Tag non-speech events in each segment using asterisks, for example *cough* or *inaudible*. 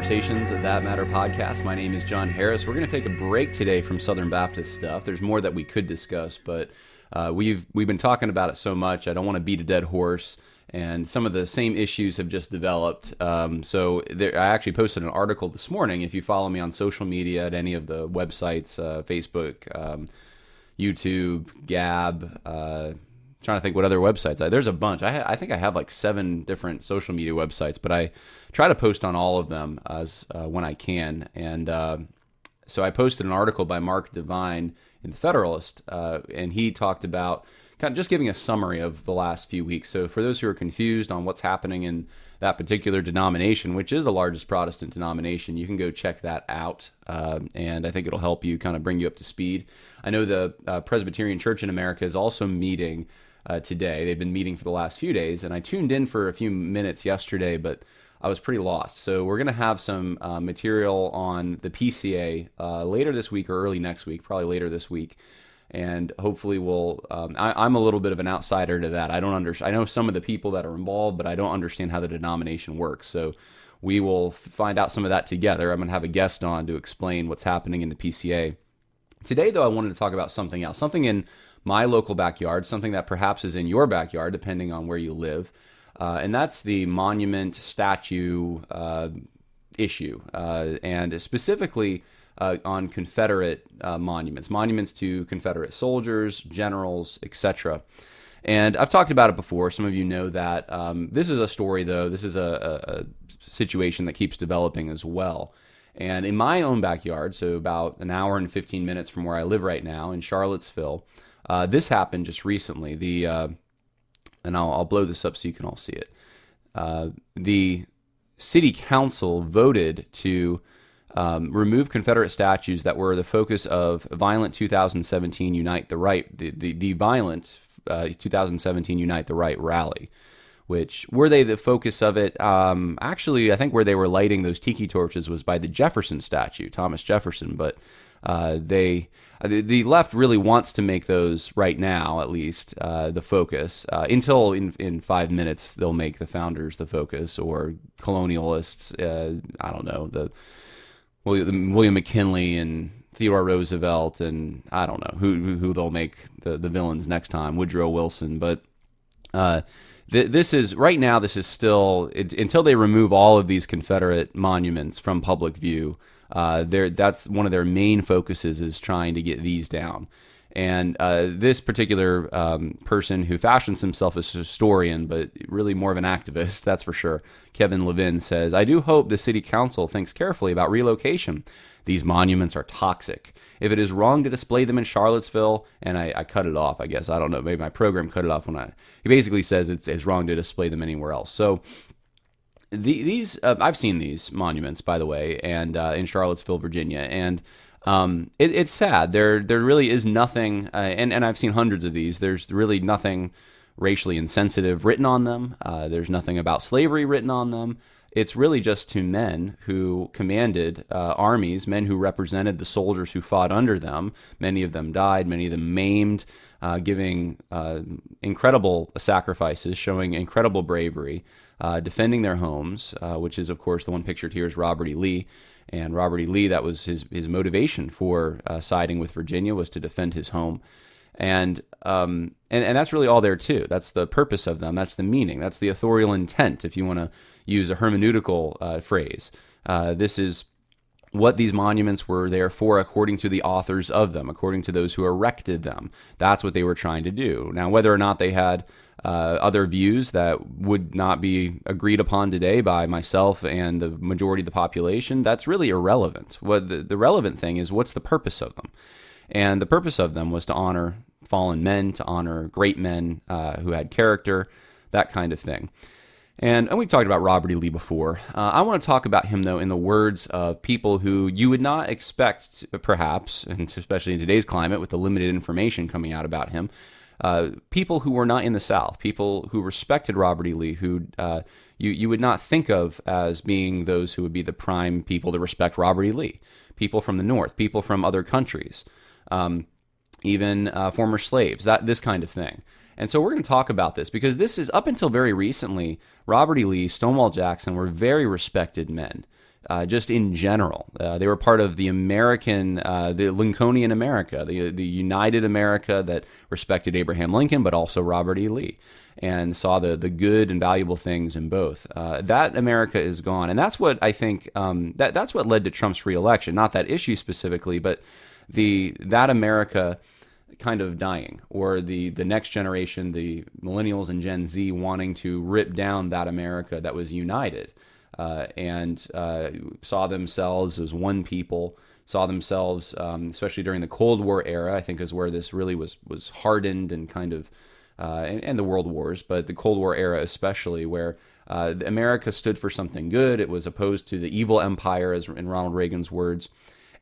Conversations of That Matter podcast. My name is John Harris. We're going to take a break today from Southern Baptist stuff. There's more that we could discuss, but uh, we've we've been talking about it so much. I don't want to beat a dead horse, and some of the same issues have just developed. Um, so there, I actually posted an article this morning. If you follow me on social media at any of the websites, uh, Facebook, um, YouTube, Gab. Uh, trying to think what other websites. I, there's a bunch. I, I think I have like seven different social media websites, but I try to post on all of them as uh, when I can. And uh, so I posted an article by Mark DeVine in the Federalist, uh, and he talked about kind of just giving a summary of the last few weeks. So for those who are confused on what's happening in that particular denomination, which is the largest Protestant denomination, you can go check that out, uh, and I think it'll help you kind of bring you up to speed. I know the uh, Presbyterian Church in America is also meeting. Uh, today. They've been meeting for the last few days, and I tuned in for a few minutes yesterday, but I was pretty lost. So we're going to have some uh, material on the PCA uh, later this week or early next week, probably later this week. And hopefully, we'll. Um, I, am a little bit of an outsider to that. I don't understand. I know some of the people that are involved, but I don't understand how the denomination works. So we will find out some of that together. I'm going to have a guest on to explain what's happening in the PCA. Today, though, I wanted to talk about something else, something in my local backyard, something that perhaps is in your backyard, depending on where you live uh, and that's the monument statue uh, issue, uh, and specifically uh, on Confederate uh, monuments, monuments to Confederate soldiers, generals, etc. And I've talked about it before. Some of you know that. Um, this is a story, though. This is a, a, a situation that keeps developing as well. And in my own backyard, so about an hour and 15 minutes from where I live right now in Charlottesville, uh, this happened just recently. The uh, and I'll, I'll blow this up so you can all see it. Uh, the city council voted to um, remove Confederate statues that were the focus of violent 2017 Unite the Right, the, the, the violent uh, 2017 Unite the Right rally, which were they the focus of it? Um, actually, I think where they were lighting those tiki torches was by the Jefferson statue, Thomas Jefferson, but uh, they the left really wants to make those right now, at least uh, the focus. Uh, until in in five minutes, they'll make the founders the focus, or colonialists. Uh, I don't know the William, William McKinley and Theodore Roosevelt, and I don't know who who they'll make the the villains next time. Woodrow Wilson, but. Uh, this is right now. This is still it, until they remove all of these Confederate monuments from public view uh, that's one of their main focuses is trying to get these down. And uh, this particular um, person who fashions himself as a historian, but really more of an activist, *laughs* that's for sure, Kevin Levin says, I do hope the city council thinks carefully about relocation. These monuments are toxic. If it is wrong to display them in Charlottesville, and I, I cut it off, I guess, I don't know, maybe my program cut it off when I, he basically says it's, it's wrong to display them anywhere else. So the, these uh, I've seen these monuments, by the way, and uh, in Charlottesville, Virginia, and um, it, it's sad. There there really is nothing, uh, and and I've seen hundreds of these. There's really nothing racially insensitive written on them. Uh, there's nothing about slavery written on them. It's really just to men who commanded uh, armies, men who represented the soldiers who fought under them. Many of them died, many of them maimed, uh, giving incredible sacrifices, showing incredible bravery uh, defending their homes, uh, which is, of course, the one pictured here is Robert E. Lee. And Robert E. Lee, that was his, his motivation for uh, siding with Virginia, was to defend his home. And, um, and, and that's really all there, too. That's the purpose of them. That's the meaning. That's the authorial intent, if you want to use a hermeneutical uh, phrase. Uh, this is what these monuments were there for according to the authors of them, according to those who erected them. That's what they were trying to do. Now, whether or not they had uh, other views that would not be agreed upon today by myself and the majority of the population, that's really irrelevant. What the, the relevant thing is what's the purpose of them? And the purpose of them was to honor fallen men, to honor great men uh, who had character, that kind of thing. And, and we've talked about Robert E. Lee before. Uh, I want to talk about him, though, in the words of people who you would not expect, perhaps, and especially in today's climate with the limited information coming out about him, uh, people who were not in the South, people who respected Robert E. Lee, who uh, you, you would not think of as being those who would be the prime people to respect Robert E. Lee. People from the North, people from other countries, um, even uh, former slaves, that this kind of thing. And so we're going to talk about this because this is up until very recently, Robert E. Lee, Stonewall Jackson were very respected men uh, just in general. Uh, they were part of the American, uh, the Lincolnian America, the, the United America that respected Abraham Lincoln, but also Robert E. Lee, and saw the, the good and valuable things in both. Uh, that America is gone. And that's what I think, um, that, that's what led to Trump's reelection, not that issue specifically, but the that America kind of dying, or the the next generation, the millennials and Gen Z, wanting to rip down that America that was united uh, and uh, saw themselves as one people. Saw themselves, um, especially during the Cold War era, I think is where this really was was hardened and kind of, uh, and, and, the World Wars, but the Cold War era especially, where uh, America stood for something good. It was opposed to the evil empire, as in Ronald Reagan's words,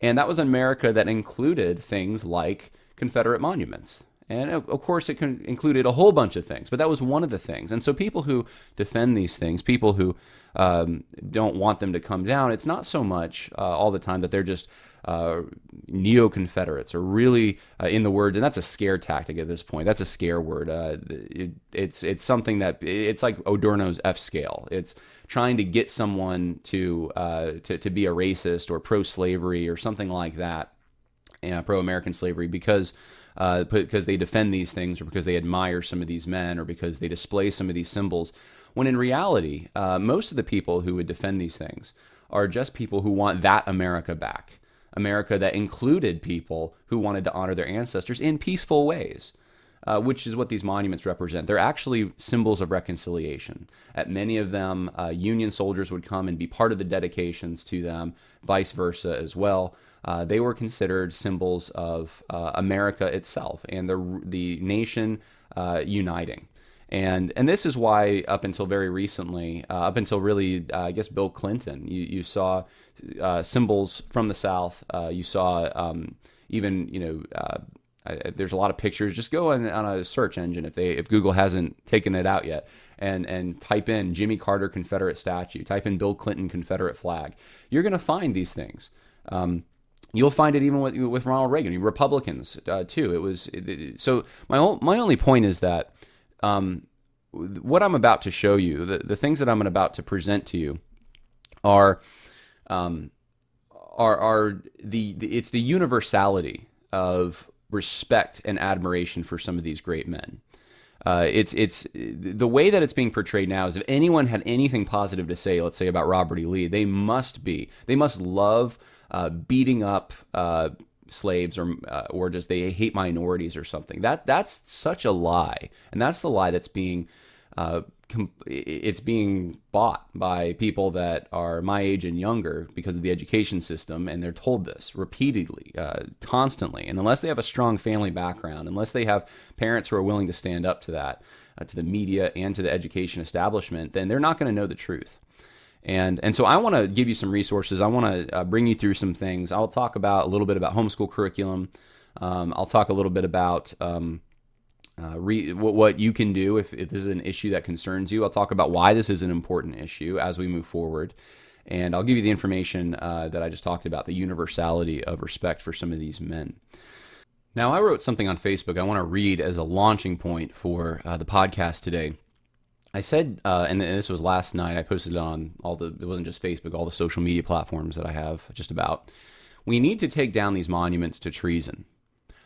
and that was America that included things like Confederate monuments. And of course, it included a whole bunch of things, but that was one of the things. And so, people who defend these things, people who um, don't want them to come down, it's not so much uh, all the time that they're just uh, neo Confederates or really uh, in the words, and that's a scare tactic at this point. That's a scare word. Uh, it, it's it's something that it's like Adorno's F scale. It's trying to get someone to uh, to to be a racist or pro slavery or something like that, pro American slavery because uh, because they defend these things or because they admire some of these men or because they display some of these symbols. When in reality, uh, most of the people who would defend these things are just people who want that America back. America that included people who wanted to honor their ancestors in peaceful ways. Uh, which is what these monuments represent. They're actually symbols of reconciliation. At many of them, uh, Union soldiers would come and be part of the dedications to them, vice versa as well uh, they were considered symbols of uh, America itself and the the nation uh, uniting. And and this is why up until very recently, uh, up until really uh, I guess Bill Clinton, you you saw uh, symbols from the South. you saw um, even you know. I, there's a lot of pictures. Just go on, on a search engine if they if Google hasn't taken it out yet, and and type in Jimmy Carter Confederate statue, type in Bill Clinton Confederate flag. You're to find these things. Um, You'll find it even with, with Ronald Reagan, Republicans uh, too. It was it, so. My my only point is that um, what I'm about to show you, the, the things that I'm about to present to you, are um, are are the, the it's the universality of respect and admiration for some of these great men. Uh, it's it's the way that it's being portrayed now is if anyone had anything positive to say, let's say about Robert E. Lee, they must be they must love uh, beating up uh, slaves or uh, or just they hate minorities or something. That that's such a lie, and that's the lie that's being uh, it's being bought by people that are my age and younger because of the education system, and they're told this repeatedly, uh, constantly. And unless they have a strong family background, unless they have parents who are willing to stand up to that, uh, to the media and to the education establishment, then they're not going to know the truth. And, and so I want to give you some resources. I want to uh, bring you through some things. I'll talk about a little bit about homeschool curriculum. Um, I'll talk a little bit about um, uh, re- what, what, you can do if, if this is an issue that concerns you. I'll talk about why this is an important issue as we move forward. And I'll give you the information uh, that I just talked about the universality of respect for some of these men. Now, I wrote something on Facebook I want to read as a launching point for uh, the podcast today. I said, uh, and this was last night. I posted it on all the. It wasn't just Facebook, all the social media platforms that I have. Just about. We need to take down these monuments to treason.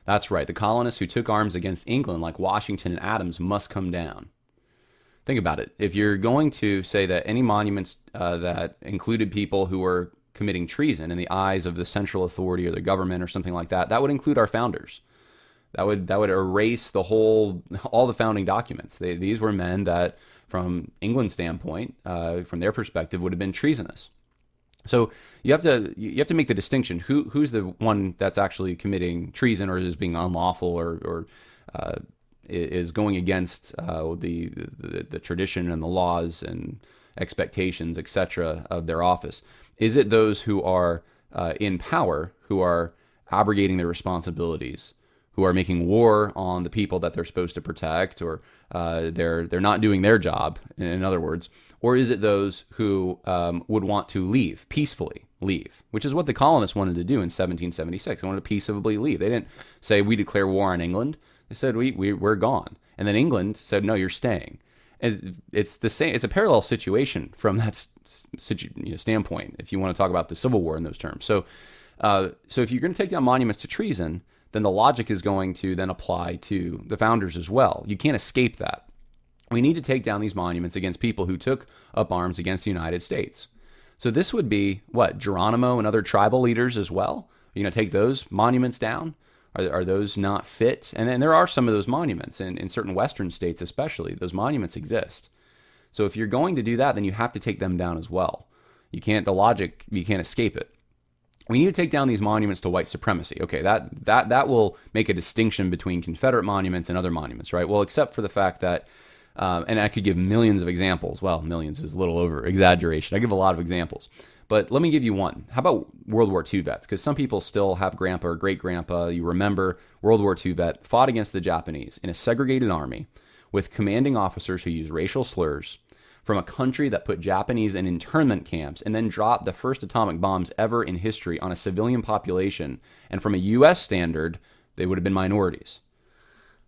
That's right. The colonists who took arms against England, like Washington and Adams, must come down. Think about it. If you're going to say that any monuments uh, that included people who were committing treason in the eyes of the central authority or the government or something like that, that would include our founders. That would that would erase the whole all the founding documents. They, these were men that from England's standpoint, uh, from their perspective, would have been treasonous. So you have to you have to make the distinction who who's the one that's actually committing treason or is being unlawful or or uh, is going against uh, the, the, the tradition and the laws and expectations etc of their office. Is it those who are uh, in power who are abrogating their responsibilities? Who are making war on the people that they're supposed to protect, or uh, they're they're not doing their job, in other words, or is it those who um, would want to leave peacefully, leave, which is what the colonists wanted to do in 1776. They wanted to peaceably leave. They didn't say we declare war on England. They said we, we we're gone, and then England said no, you're staying. And it's the same. It's a parallel situation from that you know, standpoint. If you want to talk about the Civil War in those terms, so uh, so if you're going to take down monuments to treason, then the logic is going to then apply to the founders as well. You can't escape that. We need to take down these monuments against people who took up arms against the United States. So this would be what Geronimo and other tribal leaders as well. You know, take those monuments down. Are, are those not fit? And then there are some of those monuments in, in certain Western states, especially. Those monuments exist. So if you're going to do that, then you have to take them down as well. You can't. The logic you can't escape it. We need to take down these monuments to white supremacy. Okay, that that that will make a distinction between Confederate monuments and other monuments, right? Well, except for the fact that um, and I could give millions of examples. Well, millions is a little over exaggeration. I give a lot of examples. But let me give you one. How about World War II vets? Because some people still have grandpa or great grandpa. You remember World War II vet fought against the Japanese in a segregated army with commanding officers who used racial slurs from a country that put Japanese in internment camps and then dropped the first atomic bombs ever in history on a civilian population. And from a U.S. standard, they would have been minorities.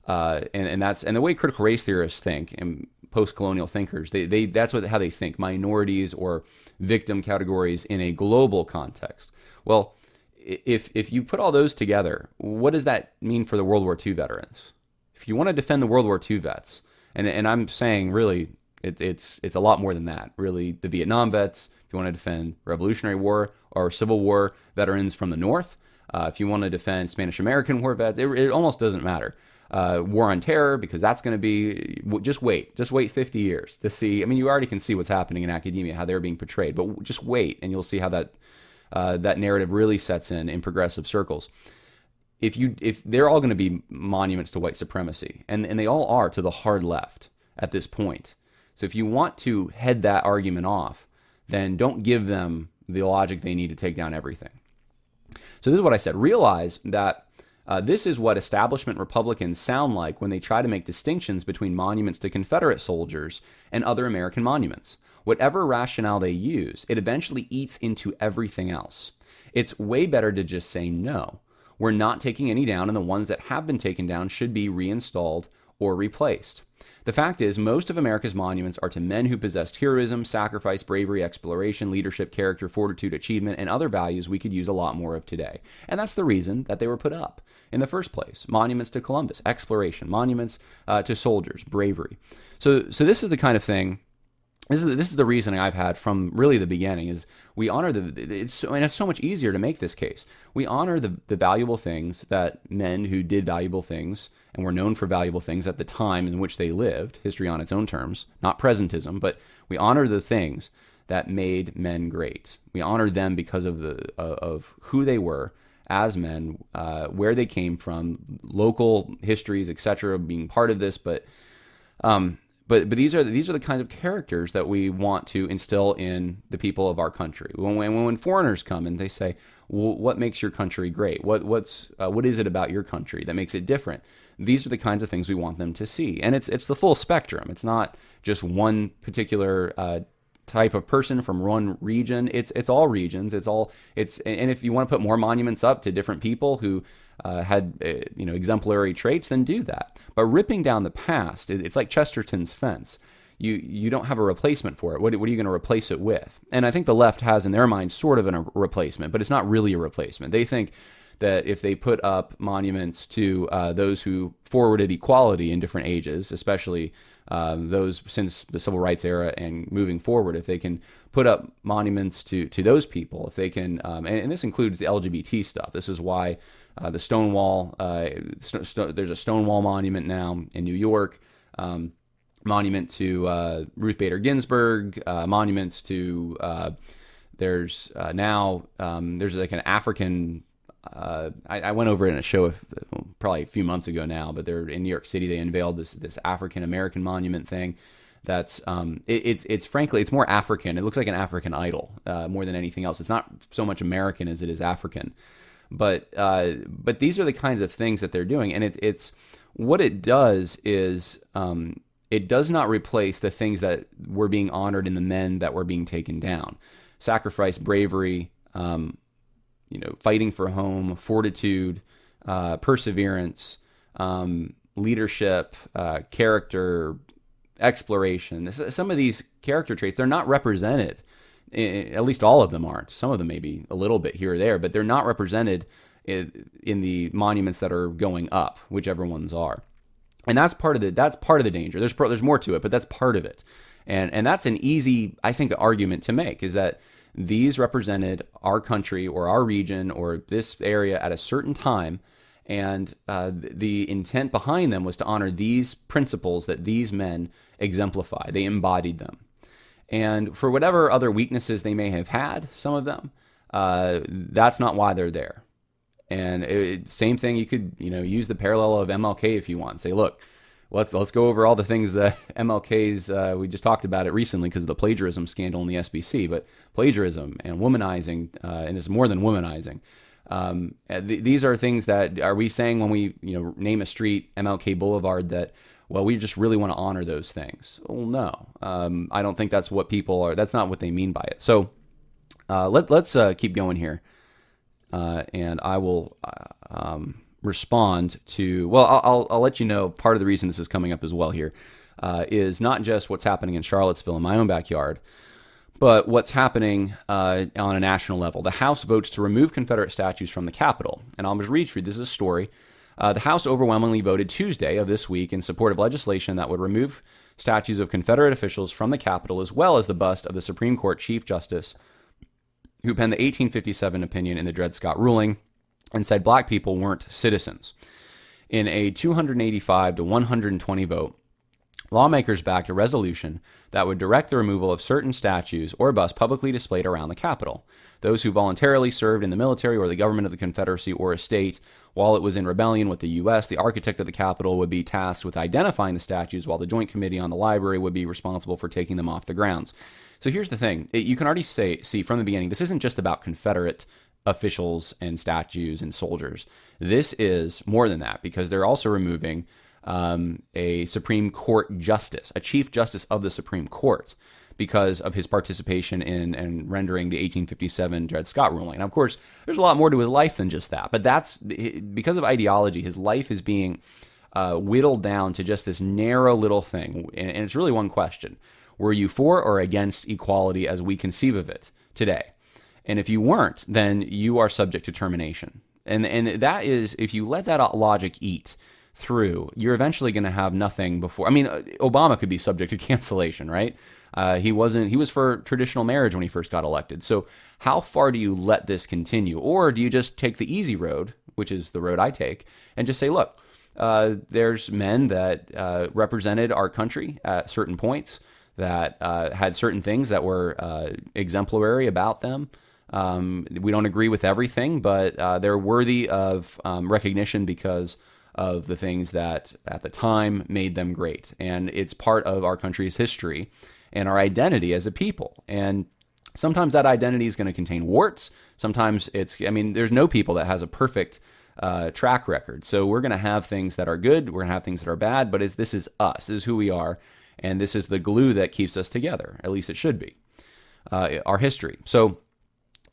Uh, and, and that's and the way critical race theorists think and post-colonial thinkers they, they that's what how they think minorities or victim categories in a global context well if if you put all those together what does that mean for the world war ii veterans if you want to defend the world war ii vets and, and i'm saying really it, it's it's a lot more than that really the vietnam vets if you want to defend revolutionary war or civil war veterans from the north uh, if you want to defend spanish american war vets it, it almost doesn't matter uh, War on Terror, because that's going to be just wait, just wait 50 years to see. I mean, you already can see what's happening in academia, how they're being portrayed, but just wait, and you'll see how that uh, that narrative really sets in in progressive circles. If you if they're all going to be monuments to white supremacy, and and they all are to the hard left at this point. So if you want to head that argument off, then don't give them the logic they need to take down everything. So this is what I said. Realize that uh, this is what establishment Republicans sound like when they try to make distinctions between monuments to Confederate soldiers and other American monuments. Whatever rationale they use, it eventually eats into everything else. It's way better to just say no. We're not taking any down, and the ones that have been taken down should be reinstalled or replaced. The fact is, most of America's monuments are to men who possessed heroism, sacrifice, bravery, exploration, leadership, character, fortitude, achievement, and other values we could use a lot more of today. And that's the reason that they were put up in the first place. Monuments to Columbus, exploration, monuments uh, to soldiers, bravery. So, so this is the kind of thing this is this is the reasoning I've had from really the beginning is we honor the it's so, and it's so much easier to make this case. We honor the the valuable things that men who did valuable things and were known for valuable things at the time in which they lived, history on its own terms, not presentism, but we honor the things that made men great. We honor them because of the uh, of who they were as men, uh, where they came from, local histories, etc., being part of this, but. Um, but but these are these are the kinds of characters that we want to instill in the people of our country. When when, when foreigners come and they say, well, "What makes your country great? What what's uh, what is it about your country that makes it different?" These are the kinds of things we want them to see, and it's it's the full spectrum. It's not just one particular. Uh, type of person from one region it's it's all regions it's all it's and if you want to put more monuments up to different people who uh, had uh, you know exemplary traits, then do that. But ripping down the past, it's like Chesterton's fence. You you don't have a replacement for it. What, what are you going to replace it with? And I think the left has in their mind sort of a replacement, but it's not really a replacement. They think that if they put up monuments to uh, those who forwarded equality in different ages, especially um, those since the civil rights era and moving forward, if they can put up monuments to to those people, if they can, um, and, and, this includes the LGBT stuff. This is why uh, the Stonewall. Uh, st- st- there's a Stonewall monument now in New York. Um, monument to uh, Ruth Bader Ginsburg. Uh, monuments to uh, there's uh, now um, there's like an African. I, I, went over in a show of, probably a few months ago now, but they're in New York City. They unveiled this this African American monument thing. That's um, it, it's it's frankly it's more African. It looks like an African idol more than anything else. It's not so much American as it is African. But uh, but these are the kinds of things that they're doing, and it, it's what it does is um, it does not replace the things that were being honored in the men that were being taken down, sacrifice, bravery, um, you know, fighting for home, fortitude, uh, perseverance, um, leadership, uh, character, exploration. Some of these character traits they're not represented at least all of them aren't. Some of them maybe a little bit here or there, but they're not represented in, in the monuments that are going up, whichever ones are. And that's part of the that's part of the danger. There's there's more to it, but that's part of it. And and that's an easy I think argument to make is that these represented our country or our region or this area at a certain time and uh, the intent behind them was to honor these principles that these men exemplify. They embodied them. And for whatever other weaknesses they may have had, some of them, uh, that's not why they're there. And it, same thing, you could you know use the parallel of MLK if you want. Say, look, let's let's go over all the things that *laughs* MLK's. Uh, we just talked about it recently because of the plagiarism scandal in the SBC, but plagiarism and womanizing, uh, and it's more than womanizing. Um, th- these are things that are we saying when we you know name a street MLK Boulevard that well we just really want to honor those things. Well, no, um, I don't think that's what people are. That's not what they mean by it. So uh, let let's uh, keep going here, uh, and I will. Uh, um, respond to well I'll, I'll let you know part of the reason this is coming up as well here uh, is not just what's happening in charlottesville in my own backyard but what's happening uh, on a national level. The House votes to remove Confederate statues from the Capitol. And I'll just read you this is a story. Uh, the House overwhelmingly voted Tuesday of this week in support of legislation that would remove statues of Confederate officials from the Capitol, as well as the bust of the Supreme Court Chief Justice who penned the 1857 opinion in the Dred Scott ruling and said black people weren't citizens. In a 285 to 120 vote, lawmakers backed a resolution that would direct the removal of certain statues or busts publicly displayed around the Capitol. Those who voluntarily served in the military or the government of the Confederacy or a state while it was in rebellion with the U.S., the architect of the Capitol would be tasked with identifying the statues, while the Joint Committee on the Library would be responsible for taking them off the grounds. So here's the thing it, you can already say, see from the beginning, this isn't just about Confederate officials and statues and soldiers. This is more than that because they're also removing um, a Supreme Court justice, a Chief Justice of the Supreme Court, because of his participation in and rendering the 1857 Dred Scott ruling. Now, of course, there's a lot more to his life than just that, but that's because of ideology. His life is being uh, whittled down to just this narrow little thing, and, and it's really one question: Were you for or against equality as we conceive of it today? And if you weren't, then you are subject to termination. And and that is if you let that logic eat through, you're eventually going to have nothing before. I mean, uh, Obama could be subject to *laughs* cancellation, right? Uh, he wasn't. He was for traditional marriage when he first got elected. So how far do you let this continue, or do you just take the easy road, which is the road I take, and just say, look, uh, there's men that uh, represented our country at certain points that uh, had certain things that were uh, exemplary about them. Um, we don't agree with everything, but uh, they're worthy of um, recognition because of the things that at the time made them great. And it's part of our country's history and our identity as a people. And sometimes that identity is going to contain warts. Sometimes it's, I mean, there's no people that has a perfect uh, track record. So we're going to have things that are good, we're going to have things that are bad, but it's, this is us, this is who we are. And this is the glue that keeps us together. At least it should be. Uh, our history. So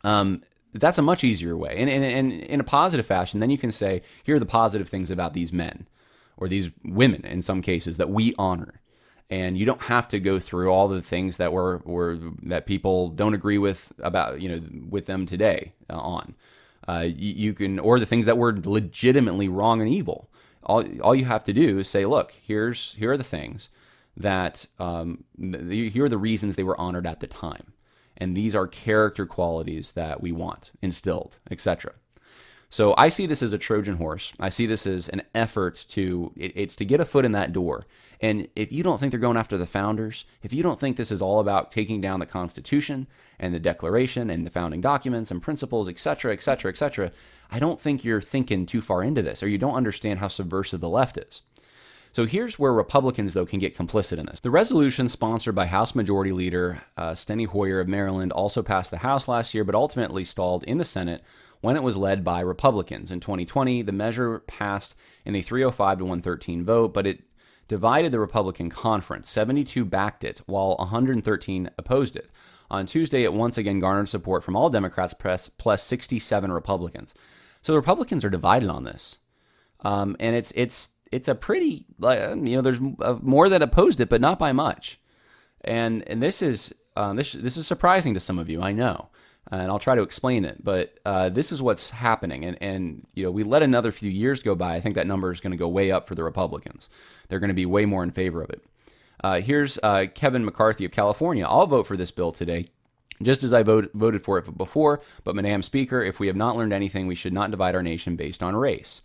um, that's a much easier way. And, and, and in a positive fashion, then you can say, here are the positive things about these men or these women in some cases that we honor. And you don't have to go through all the things that were, were that people don't agree with about, you know, with them today uh, on. Uh, you, you, can, or the things that were legitimately wrong and evil. All, all you have to do is say, look, here's, here are the things that, um, here are the reasons they were honored at the time and these are character qualities that we want instilled, etc. So I see this as a Trojan horse. I see this as an effort to it, it's to get a foot in that door. And if you don't think they're going after the founders, if you don't think this is all about taking down the Constitution and the Declaration and the founding documents and principles, etc., etc., etc., I don't think you're thinking too far into this, or you don't understand how subversive the left is. So here's where Republicans, though, can get complicit in this. The resolution sponsored by House Majority Leader uh, Steny Hoyer of Maryland also passed the House last year, but ultimately stalled in the Senate when it was led by Republicans. In 2020, the measure passed in a 305 to 113 vote, but it divided the Republican conference. 72 backed it, while 113 opposed it. On Tuesday, it once again garnered support from all Democrats plus 67 Republicans. So the Republicans are divided on this. Um, and it's it's it's a pretty you know there's more that opposed it, but not by much. And and this is um, this this is surprising to some of you, I know, and I'll try to explain it. But uh, this is what's happening, and and you know we let another few years go by. I think that number is going to go way up for the Republicans. They're going to be way more in favor of it. Uh, here's uh, Kevin McCarthy of California. I'll vote for this bill today. Just as I vote, voted for it before, but Madam Speaker, if we have not learned anything, we should not divide our nation based on race.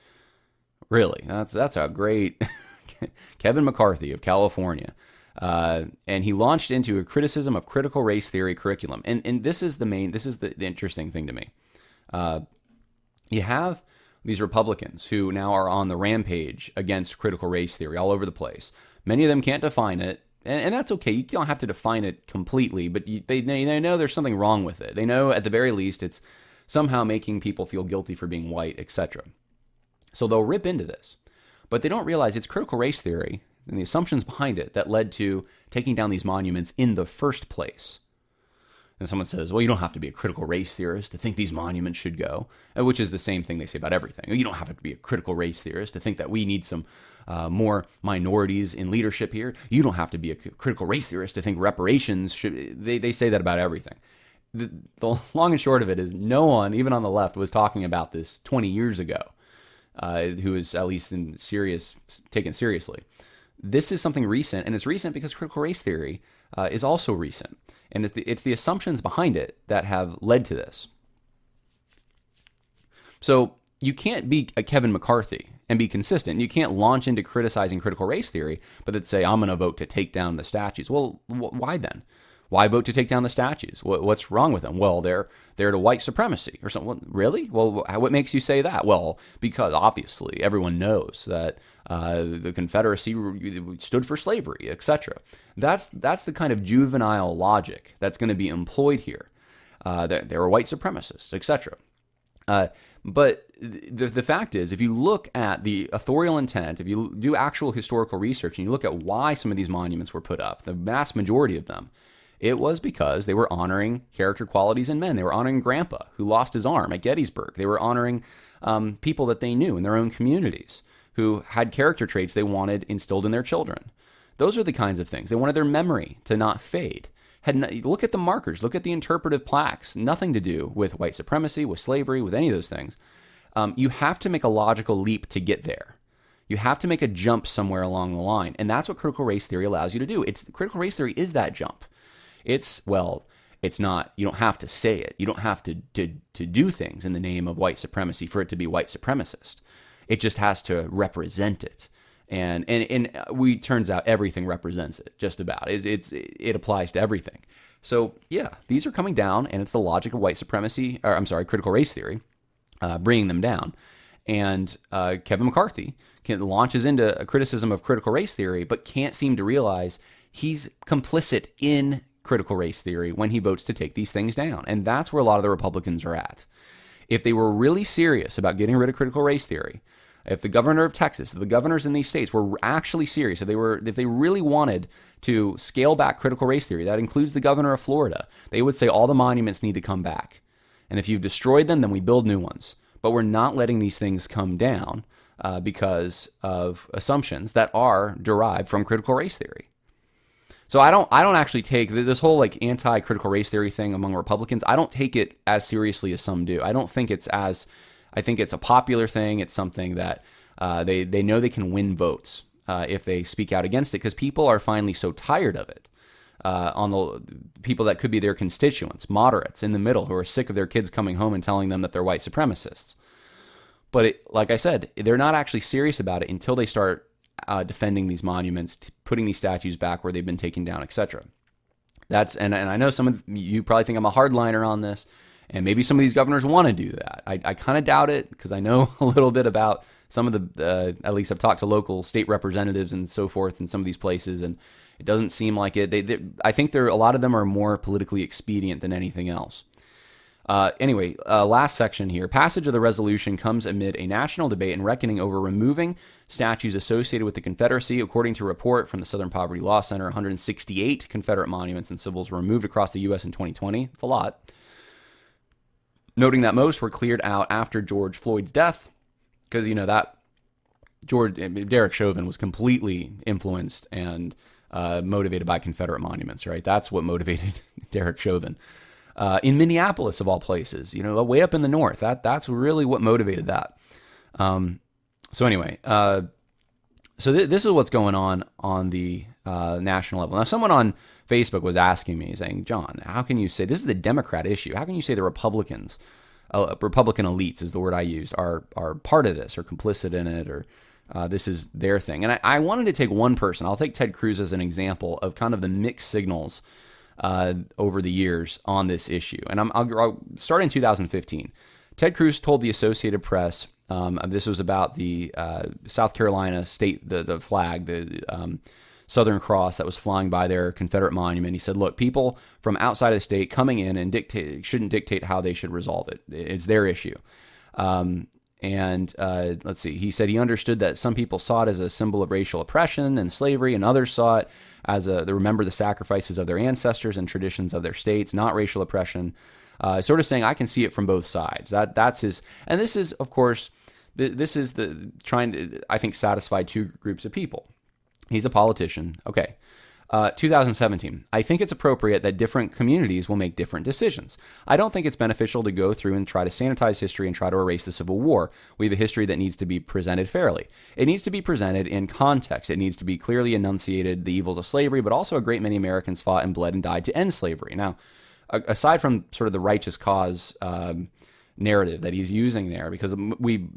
Really, that's that's a great *laughs* Kevin McCarthy of California. Uh, and he launched into a criticism of critical race theory curriculum. And, and this is the main, this is the, the interesting thing to me. Uh, you have these Republicans who now are on the rampage against critical race theory all over the place. Many of them can't define it, and, and that's okay. You don't have to define it completely, but you, they, they know there's something wrong with it. They know at the very least it's somehow making people feel guilty for being white, etc. So they'll rip into this. But they don't realize it's critical race theory and the assumptions behind it that led to taking down these monuments in the first place. And someone says, well, you don't have to be a critical race theorist to think these monuments should go, uh, which is the same thing they say about everything. You don't have to be a critical race theorist to think that we need some uh, more minorities in leadership here. You don't have to be a critical race theorist to think reparations should. They, they say that about everything. The, the long and short of it is no one, even on the left, was talking about this 20 years ago uh, who is at least in serious taken seriously. This is something recent, and it's recent because critical race theory uh, is also recent, and it's the, it's the assumptions behind it that have led to this. So you can't be a Kevin McCarthy and be consistent. You can't launch into criticizing critical race theory, but then say I'm going to vote to take down the statues. Well, wh- why then? Why vote to take down the statues? What's wrong with them? Well, they're they're to white supremacy or something. Really? Well, what makes you say that? Well, because obviously everyone knows that uh, the Confederacy stood for slavery, etc. That's that's the kind of juvenile logic that's going to be employed here. Uh, they, they were white supremacists, etc. Uh, but the, the fact is, if you look at the authorial intent, if you do actual historical research and you look at why some of these monuments were put up, the vast majority of them it was because they were honoring character qualities in men. They were honoring Grandpa, who lost his arm at Gettysburg. They were honoring um, people that they knew in their own communities who had character traits they wanted instilled in their children. Those are the kinds of things. They wanted their memory to not fade. Had no, look at the markers, look at the interpretive plaques. Nothing to do with white supremacy, with slavery, with any of those things. Um, you have to make a logical leap to get there. You have to make a jump somewhere along the line, and that's what critical race theory allows you to do. It's critical race theory is that jump. It's, well, it's not, you don't have to say it. You don't have to, to, to do things in the name of white supremacy for it to be white supremacist. It just has to represent it. And, and, and we, turns out everything represents it, just about. It, it's, it applies to everything. So, yeah, these are coming down, and it's the logic of white supremacy, or I'm sorry, critical race theory, uh, bringing them down. And uh, Kevin McCarthy can, launches into a criticism of critical race theory, but can't seem to realize he's complicit in critical race theory when he votes to take these things down. And that's where a lot of the Republicans are at. If they were really serious about getting rid of critical race theory, if the governor of Texas, the governors in these states were actually serious, if they were if they really wanted to scale back critical race theory, that includes the governor of Florida, they would say all the monuments need to come back. And if you've destroyed them, then we build new ones. But we're not letting these things come down uh, because of assumptions that are derived from critical race theory. So I don't I don't actually take this whole like anti-critical race theory thing among Republicans. I don't take it as seriously as some do. I don't think it's as I think it's a popular thing. It's something that uh, they they know they can win votes uh, if they speak out against it because people are finally so tired of it. Uh, on the people that could be their constituents, moderates in the middle who are sick of their kids coming home and telling them that they're white supremacists. But it, like I said, they're not actually serious about it until they start uh, defending these monuments, putting these statues back where they've been taken down, etc. That's and, and I know some of you probably think I'm a hardliner on this, and maybe some of these governors want to do that. I, I kind of doubt it because I know *laughs* a little bit about some of the uh, at least I've talked to local state representatives and so forth in some of these places, and it doesn't seem like it. They, they I think there a lot of them are more politically expedient than anything else. Uh, anyway, uh, last section here. Passage of the resolution comes amid a national debate and reckoning over removing statues associated with the Confederacy. According to a report from the Southern Poverty Law Center, 168 Confederate monuments and symbols were removed across the U.S. in 2020. It's a lot. Noting that most were cleared out after George Floyd's death, because, you know, that George Derek Chauvin was completely influenced and uh, motivated by Confederate monuments, right? That's what motivated *laughs* Derek Chauvin. Uh, in Minneapolis, of all places, you know, way up in the north. That that's really what motivated that. Um, so anyway, uh, so th- this is what's going on on the uh, national level. Now, someone on Facebook was asking me, saying, "John, how can you say this is the Democrat issue? How can you say the Republicans, uh, Republican elites is the word I used, are are part of this or complicit in it or uh, this is their thing?" And I, I, wanted to take one person. I'll take Ted Cruz as an example of kind of the mixed signals uh, over the years on this issue. And I'm, I'll, I'll start in 2015. Ted Cruz told the Associated Press um, this was about the uh, South Carolina state, the the flag, the um, Southern Cross that was flying by their Confederate monument. He said, "Look, people from outside of the state coming in and dictate shouldn't dictate how they should resolve it. It's their issue." Um, and uh, let's see, he said he understood that some people saw it as a symbol of racial oppression and slavery, and others saw it as a remember the sacrifices of their ancestors and traditions of their states, not racial oppression. Uh, sort of saying, I can see it from both sides. That that's his, and this is, of course, this is the trying to, I think, satisfy two groups of people. He's a politician. Okay. Uh, 2017. I think it's appropriate that different communities will make different decisions. I don't think it's beneficial to go through and try to sanitize history and try to erase the Civil War. We have a history that needs to be presented fairly. It needs to be presented in context. It needs to be clearly enunciated the evils of slavery, but also a great many Americans fought and bled and died to end slavery. Now, aside from sort of the righteous cause um, narrative that he's using there because we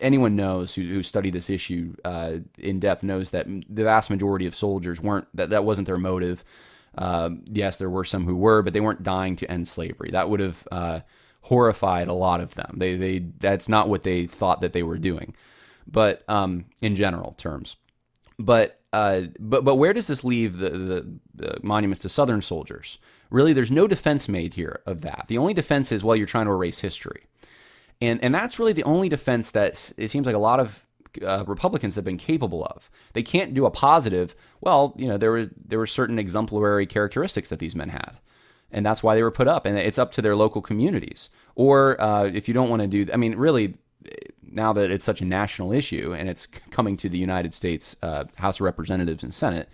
anyone knows who, who studied this issue uh, in depth knows that the vast majority of soldiers weren't that that wasn't their motive. Uh, yes, there were some who were, but they weren't dying to end slavery. That would have uh, horrified a lot of them. They they that's not what they thought that they were doing. But um, in general terms, but uh, but but where does this leave the, the, the, monuments to Southern soldiers? Really, there's no defense made here of that. The only defense is well, you're trying to erase history, and and that's really the only defense that it seems like a lot of uh, Republicans have been capable of. They can't do a positive. Well, you know there were there were certain exemplary characteristics that these men had, and that's why they were put up. And it's up to their local communities. Or uh, if you don't want to do, I mean, really, now that it's such a national issue and it's coming to the United States uh, House of Representatives and Senate,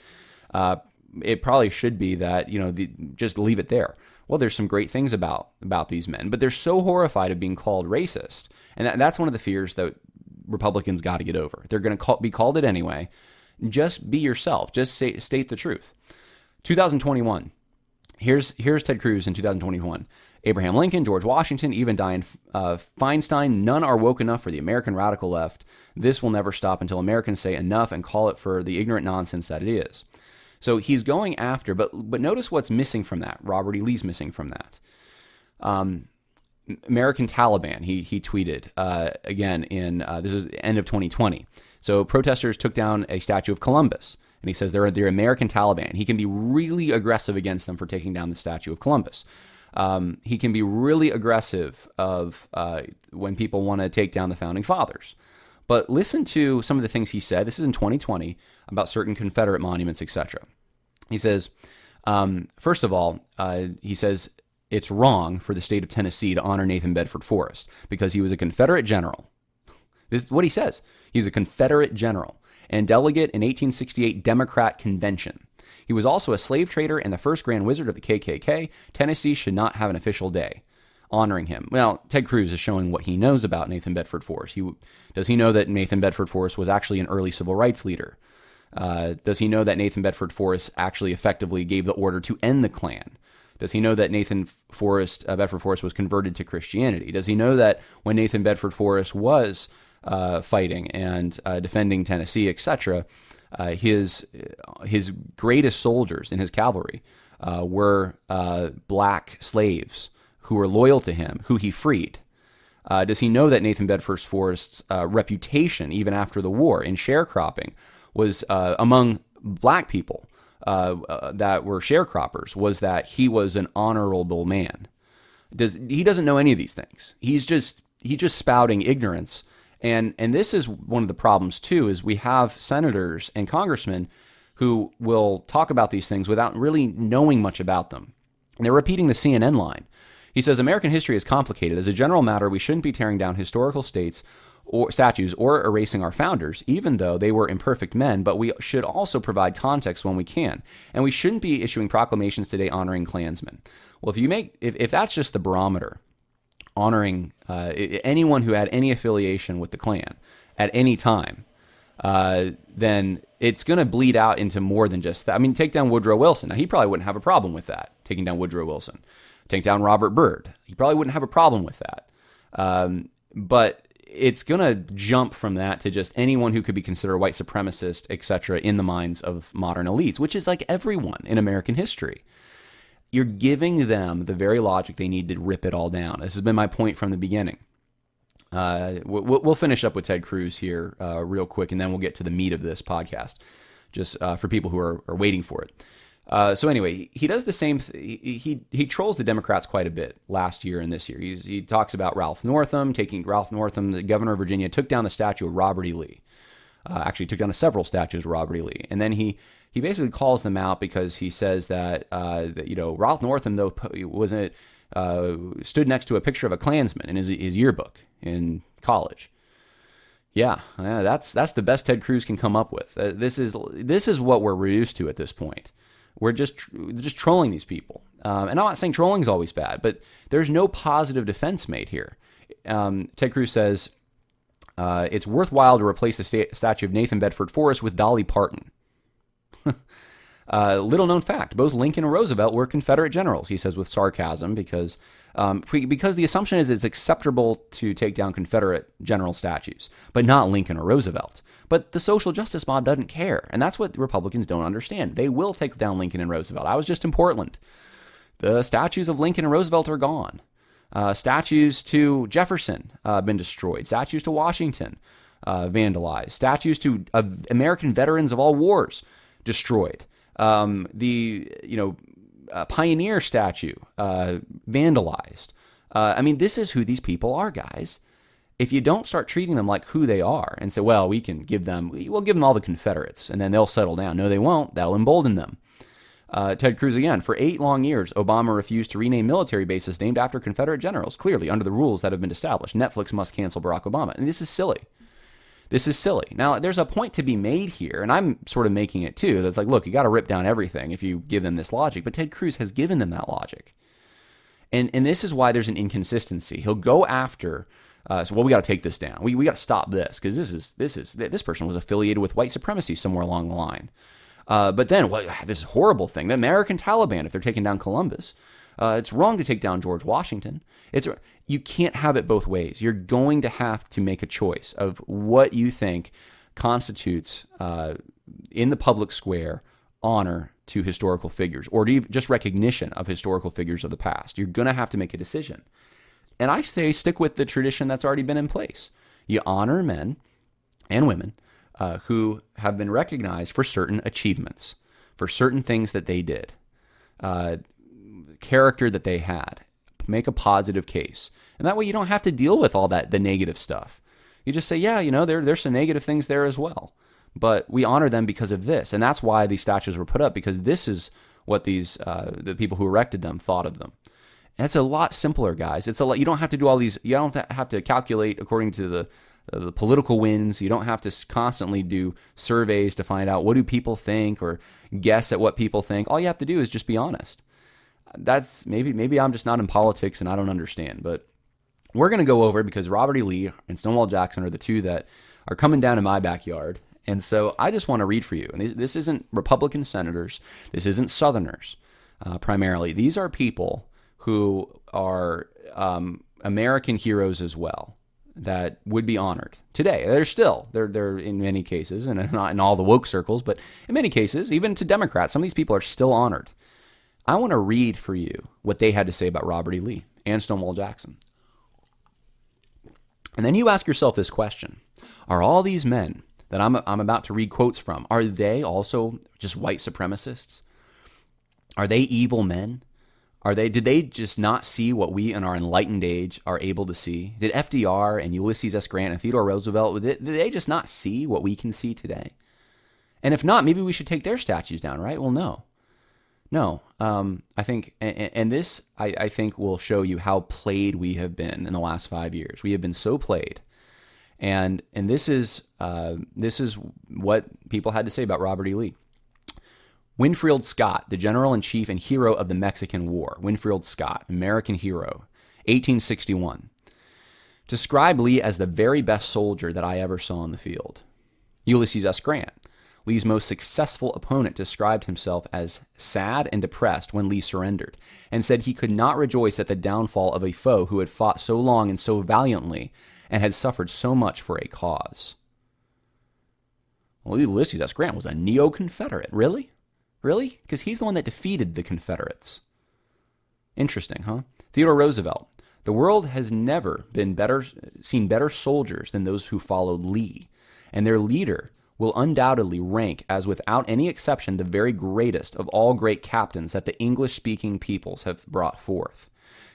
uh, it probably should be that you know the, just leave it there. Well, there's some great things about about these men, but they're so horrified of being called racist, and that, that's one of the fears that Republicans got to get over. They're going to call, be called it anyway. Just be yourself. Just say, state the truth. 2021. Here's here's Ted Cruz in 2021. Abraham Lincoln, George Washington, even Dianne uh, Feinstein, none are woke enough for the American radical left. This will never stop until Americans say enough and call it for the ignorant nonsense that it is. So he's going after, but but notice what's missing from that. Robert E. Lee's missing from that. Um, American Taliban. He he tweeted uh, again in uh, this is end of 2020. So protesters took down a statue of Columbus, and he says they're they're American Taliban. He can be really aggressive against them for taking down the statue of Columbus. Um, he can be really aggressive of uh, when people want to take down the founding fathers. But listen to some of the things he said. This is in 2020 about certain Confederate monuments, etc. He says, um, first of all, uh, he says it's wrong for the state of Tennessee to honor Nathan Bedford Forrest because he was a Confederate general. This is what he says. He's a Confederate general and delegate in 1868 Democrat convention. He was also a slave trader and the first Grand Wizard of the KKK. Tennessee should not have an official day honoring him. Well, Ted Cruz is showing what he knows about Nathan Bedford Forrest. He, does he know that Nathan Bedford Forrest was actually an early civil rights leader? Uh, does he know that Nathan Bedford Forrest actually effectively gave the order to end the Klan? Does he know that Nathan Forrest, uh, Bedford Forrest was converted to Christianity? Does he know that when Nathan Bedford Forrest was uh, fighting and uh, defending Tennessee, etc., uh, his his greatest soldiers in his cavalry uh, were uh, black slaves who were loyal to him, who he freed. Uh, does he know that Nathan Bedford Forrest's uh, reputation, even after the war, in sharecropping, was uh, among black people that were sharecroppers, was that he was an honorable man? Does he doesn't know any of these things? He's just he's just spouting ignorance and and this is one of the problems too is we have senators and congressmen who will talk about these things without really knowing much about them. And they're repeating the CNN line. He says American history is complicated. As a general matter, we shouldn't be tearing down historical states or statues or erasing our founders, even though they were imperfect men, but we should also provide context when we can. And we shouldn't be issuing proclamations today honoring Klansmen. Well, if you make if, if that's just the barometer, honoring uh, anyone who had any affiliation with the Klan at any time, uh, then it's going to bleed out into more than just that. I mean, take down Woodrow Wilson. Now, he probably wouldn't have a problem with that, taking down Woodrow Wilson. Take down Robert Byrd. He probably wouldn't have a problem with that. Um, but it's going to jump from that to just anyone who could be considered a white supremacist, etc., in the minds of modern elites, which is like everyone in American history. You're giving them the very logic they need to rip it all down. This has been my point from the beginning. Uh, we'll, finish up with Ted Cruz here uh, real quick, and then we'll get to the meat of this podcast, just uh, for people who are, are waiting for it. Uh, so anyway, he does the same. Th- he, he he trolls the Democrats quite a bit last year and this year. He's, he talks about Ralph Northam taking Ralph Northam, the governor of Virginia, took down the statue of Robert E. Lee. Uh, actually, took down several statues of Robert E. Lee, and then he he basically calls them out because he says that, uh, that you know Ralph Northam though wasn't uh, stood next to a picture of a Klansman in his his yearbook in college. Yeah, yeah, that's that's the best Ted Cruz can come up with. Uh, this is this is what we're reduced to at this point. We're just just trolling these people. Um, and I'm not saying trolling is always bad, but there's no positive defense made here. Um, Ted Cruz says uh, it's worthwhile to replace the sta- statue of Nathan Bedford Forrest with Dolly Parton. *laughs* uh, little known fact: both Lincoln and Roosevelt were Confederate generals. He says with sarcasm because um, because the assumption is it's acceptable to take down Confederate general statues, but not Lincoln or Roosevelt. But the social justice mob doesn't care. And that's what Republicans don't understand. They will take down Lincoln and Roosevelt. I was just in Portland. The statues of Lincoln and Roosevelt are gone. Uh, statues to Jefferson have uh, been destroyed. Statues to Washington uh, vandalized. Statues to uh, American veterans of all wars destroyed. Um, the you know uh, pioneer statue uh, vandalized. Uh, I mean, this is who these people are, guys if you don't start treating them like who they are and say, well, we can give them, we'll give them all the Confederates and then they'll settle down. No, they won't. That'll embolden them. Uh, Ted Cruz again. For eight long years, Obama refused to rename military bases named after Confederate generals, clearly under the rules that have been established. Netflix must cancel Barack Obama. And this is silly. This is silly. Now, there's a point to be made here, and I'm sort of making it too. That's like, look, you got to rip down everything if you give them this logic. But Ted Cruz has given them that logic. And, and this is why there's an inconsistency. He'll go after uh, so well, we got to take this down. We, we got to stop this because this is this is this person was affiliated with white supremacy somewhere along the line. Uh, but then, well, this horrible thing, the American Taliban, if they're taking down Columbus, uh, it's wrong to take down George Washington. It's you can't have it both ways. You're going to have to make a choice of what you think constitutes uh, in the public square honor to historical figures, or just recognition of historical figures of the past. You're going to have to make a decision. And I say stick with the tradition that's already been in place. You honor men and women uh, who have been recognized for certain achievements, for certain things that they did, uh, character that they had. Make a positive case. And that way you don't have to deal with all that, the negative stuff. You just say, yeah, you know, there, there's some negative things there as well. But we honor them because of this. And that's why these statues were put up, because this is what these, uh, the people who erected them thought of them. That's a lot simpler, guys. It's a lot. You don't have to do all these. You don't have to calculate according to the the political winds. You don't have to constantly do surveys to find out what do people think or guess at what people think. All you have to do is just be honest. That's maybe maybe I'm just not in politics and I don't understand, but we're going to go over because Robert E. Lee and Stonewall Jackson are the two that are coming down in my backyard. And so I just want to read for you. And this isn't Republican senators. This isn't Southerners uh, primarily. These are people who are um, American heroes as well that would be honored today. They're still they're they're in many cases, and *laughs* not in all the woke circles, but in many cases, even to Democrats, some of these people are still honored. I want to read for you what they had to say about Robert E. Lee and Stonewall Jackson. And then you ask yourself this question Are all these men that I'm, I'm about to read quotes from, are they also just white supremacists? Are they evil men? Are they? Did they just not see what we in our enlightened age are able to see? Did FDR and Ulysses S. Grant and Theodore Roosevelt did they just not see what we can see today? And if not, maybe we should take their statues down, right? Well, no, no. Um, I think, and, and this I, I think will show you how played we have been in the last five years. We have been so played, And and this is uh, this is what people had to say about Robert E. Lee. Winfield Scott, the general in chief and hero of the Mexican War. Winfield Scott, American hero, 1861. Describe Lee as the very best soldier that I ever saw in the field. Ulysses S. Grant, Lee's most successful opponent, described himself as sad and depressed when Lee surrendered, and said he could not rejoice at the downfall of a foe who had fought so long and so valiantly and had suffered so much for a cause. Well, Ulysses S. Grant was a neo Confederate. Really? Really? Because he's the one that defeated the Confederates. Interesting, huh? Theodore Roosevelt. The world has never been better seen better soldiers than those who followed Lee, and their leader will undoubtedly rank as without any exception the very greatest of all great captains that the English speaking peoples have brought forth.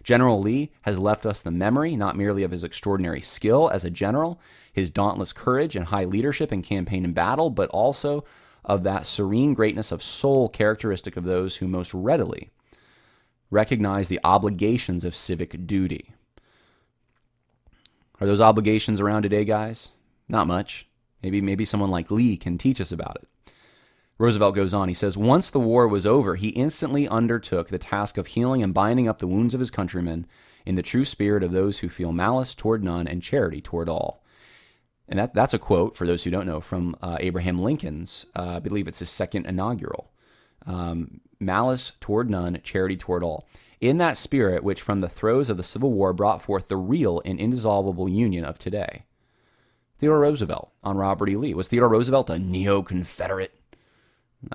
General Lee has left us the memory not merely of his extraordinary skill as a general, his dauntless courage and high leadership in campaign and battle, but also of that serene greatness of soul characteristic of those who most readily recognize the obligations of civic duty. Are those obligations around today, guys? Not much. Maybe maybe someone like Lee can teach us about it. Roosevelt goes on. He says, Once the war was over, he instantly undertook the task of healing and binding up the wounds of his countrymen in the true spirit of those who feel malice toward none and charity toward all. And that, that's a quote, for those who don't know, from uh, Abraham Lincoln's, uh, I believe it's his second inaugural. Um, malice toward none, charity toward all. In that spirit, which from the throes of the Civil War brought forth the real and indissoluble union of today. Theodore Roosevelt on Robert E. Lee. Was Theodore Roosevelt a neo Confederate?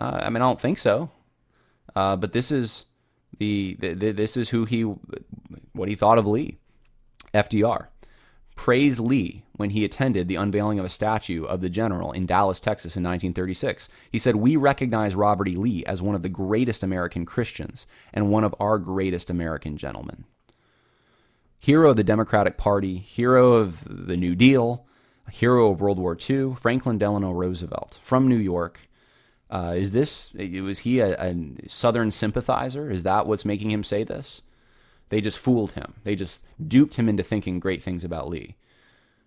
Uh, I mean, I don't think so. Uh, but this is the, the, the, this is who he what he thought of Lee. FDR praised Lee when he attended the unveiling of a statue of the general in Dallas, Texas in 1936. He said, "We recognize Robert E. Lee as one of the greatest American Christians and one of our greatest American gentlemen." Hero of the Democratic Party, hero of the New Deal, hero of World War II, Franklin Delano Roosevelt from New York uh, is this, was he a, a Southern sympathizer? Is that what's making him say this? They just fooled him. They just duped him into thinking great things about Lee.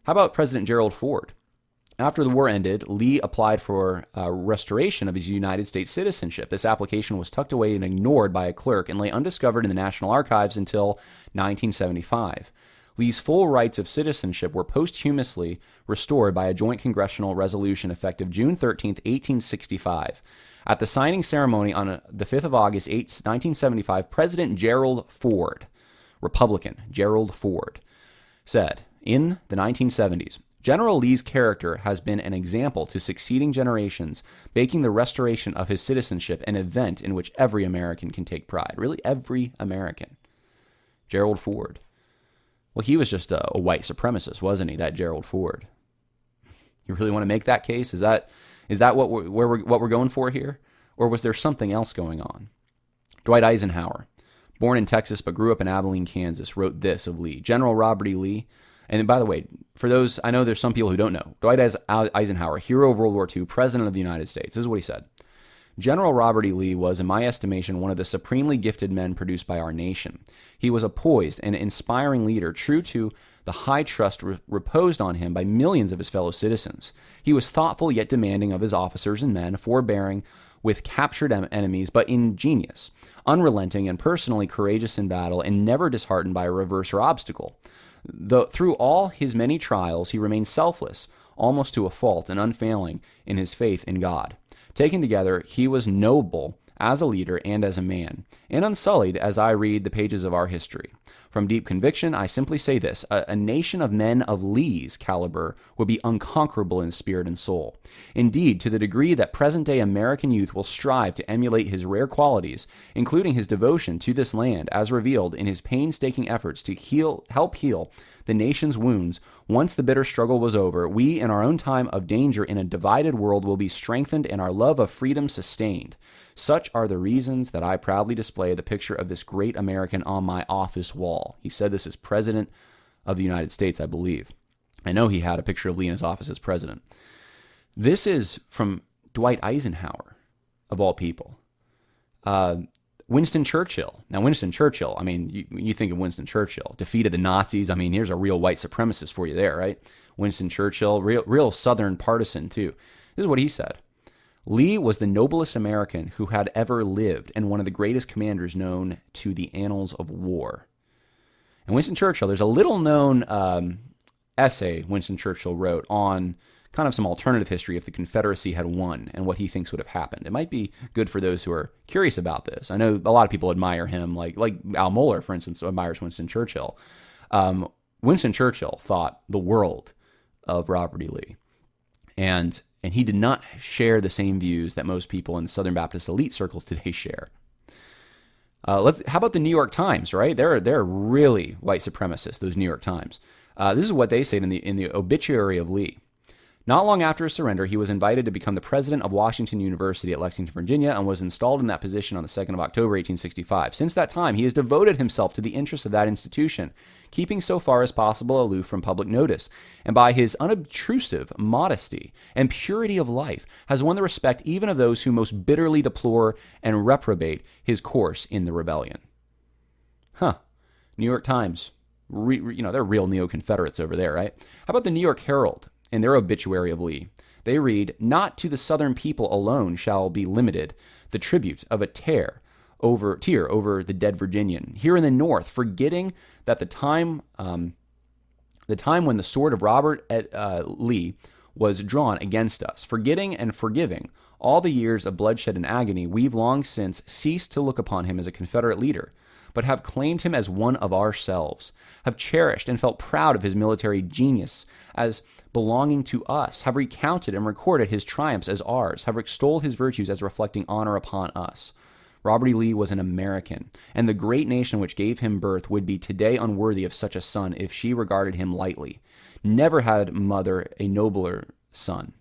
How about President Gerald Ford? After the war ended, Lee applied for uh, restoration of his United States citizenship. This application was tucked away and ignored by a clerk and lay undiscovered in the National Archives until 1975. Lee's full rights of citizenship were posthumously restored by a joint congressional resolution effective June 13, 1865. At the signing ceremony on uh, the 5th of August, 1975, President Gerald Ford, Republican Gerald Ford, said in the 1970s, General Lee's character has been an example to succeeding generations, making the restoration of his citizenship an event in which every American can take pride. Really, every American. Gerald Ford. Well, he was just a, a white supremacist, wasn't he? That Gerald Ford. You really want to make that case? Is that is that what we're, where we're, what we're going for here, or was there something else going on? Dwight Eisenhower, born in Texas but grew up in Abilene, Kansas, wrote this of Lee. General Robert E. Lee. And by the way, for those, I know there's some people who don't know. Dwight Eisenhower, hero of World War II, president of the United States. This is what he said. General Robert E. Lee was, in my estimation, one of the supremely gifted men produced by our nation. He was a poised and inspiring leader, true to the high trust re- reposed on him by millions of his fellow citizens. He was thoughtful yet demanding of his officers and men, forbearing with captured em- enemies, but ingenious, unrelenting, and personally courageous in battle, and never disheartened by a reverse or obstacle. Though, through all his many trials, he remained selfless, almost to a fault, and unfailing in his faith in God. Taken together, he was noble as a leader and as a man, and unsullied as I read the pages of our history. From deep conviction, I simply say this a, a, nation of men of Lee's caliber would be unconquerable in spirit and soul. Indeed, to the degree that present day American youth will strive to emulate his rare qualities, including his devotion to this land as revealed in his painstaking efforts to heal, help heal the nation's wounds, once the bitter struggle was over, we, in our own time of danger in a divided world, will be strengthened and our love of freedom sustained. Such are the reasons that I proudly display the picture of this great American on my office wall. He said this as President of the United States, I believe. I know he had a picture of Lee in his office as president. This is from Dwight Eisenhower, of all people. Uh, Winston Churchill. Now, Winston Churchill, I mean, you, you think of Winston Churchill, defeated the Nazis. I mean, here's a real white supremacist for you there, right? Winston Churchill, real, real Southern partisan, too. This is what he said Lee was the noblest American who had ever lived and one of the greatest commanders known to the annals of war. And Winston Churchill, there's a little known um, essay Winston Churchill wrote on kind of some alternative history if the Confederacy had won and what he thinks would have happened. It might be good for those who are curious about this. I know a lot of people admire him, like like Al Mohler, for instance, admires Winston Churchill. Um, Winston Churchill thought the world of Robert E. Lee, and and he did not share the same views that most people in Southern Baptist elite circles today share. Uh, let's, how about the New York Times? Right, they're they're really white supremacists. Those New York Times. Uh, this is what they say in the in the obituary of Lee. Not long after his surrender, he was invited to become the president of Washington University at Lexington, Virginia, and was installed in that position on the 2nd of October, 1865. Since that time, he has devoted himself to the interests of that institution, keeping so far as possible aloof from public notice, and by his unobtrusive modesty and purity of life, has won the respect even of those who most bitterly deplore and reprobate his course in the rebellion. Huh. New York Times. Re, you know, they're real neo Confederates over there, right? How about the New York Herald? In their obituary of Lee. They read, Not to the Southern people alone shall be limited the tribute of a tear over tear over the dead Virginian. Here in the North, forgetting that the time um, the time when the sword of Robert uh, Lee was drawn against us, forgetting and forgiving all the years of bloodshed and agony, we've long since ceased to look upon him as a Confederate leader, but have claimed him as one of ourselves, have cherished and felt proud of his military genius as belonging to us, have recounted and recorded his triumphs as ours, have extolled his virtues as reflecting honor upon us. Robert E. Lee was an American, and the great nation which gave him birth would be today unworthy of such a son if she regarded him lightly. Never had mother a nobler son.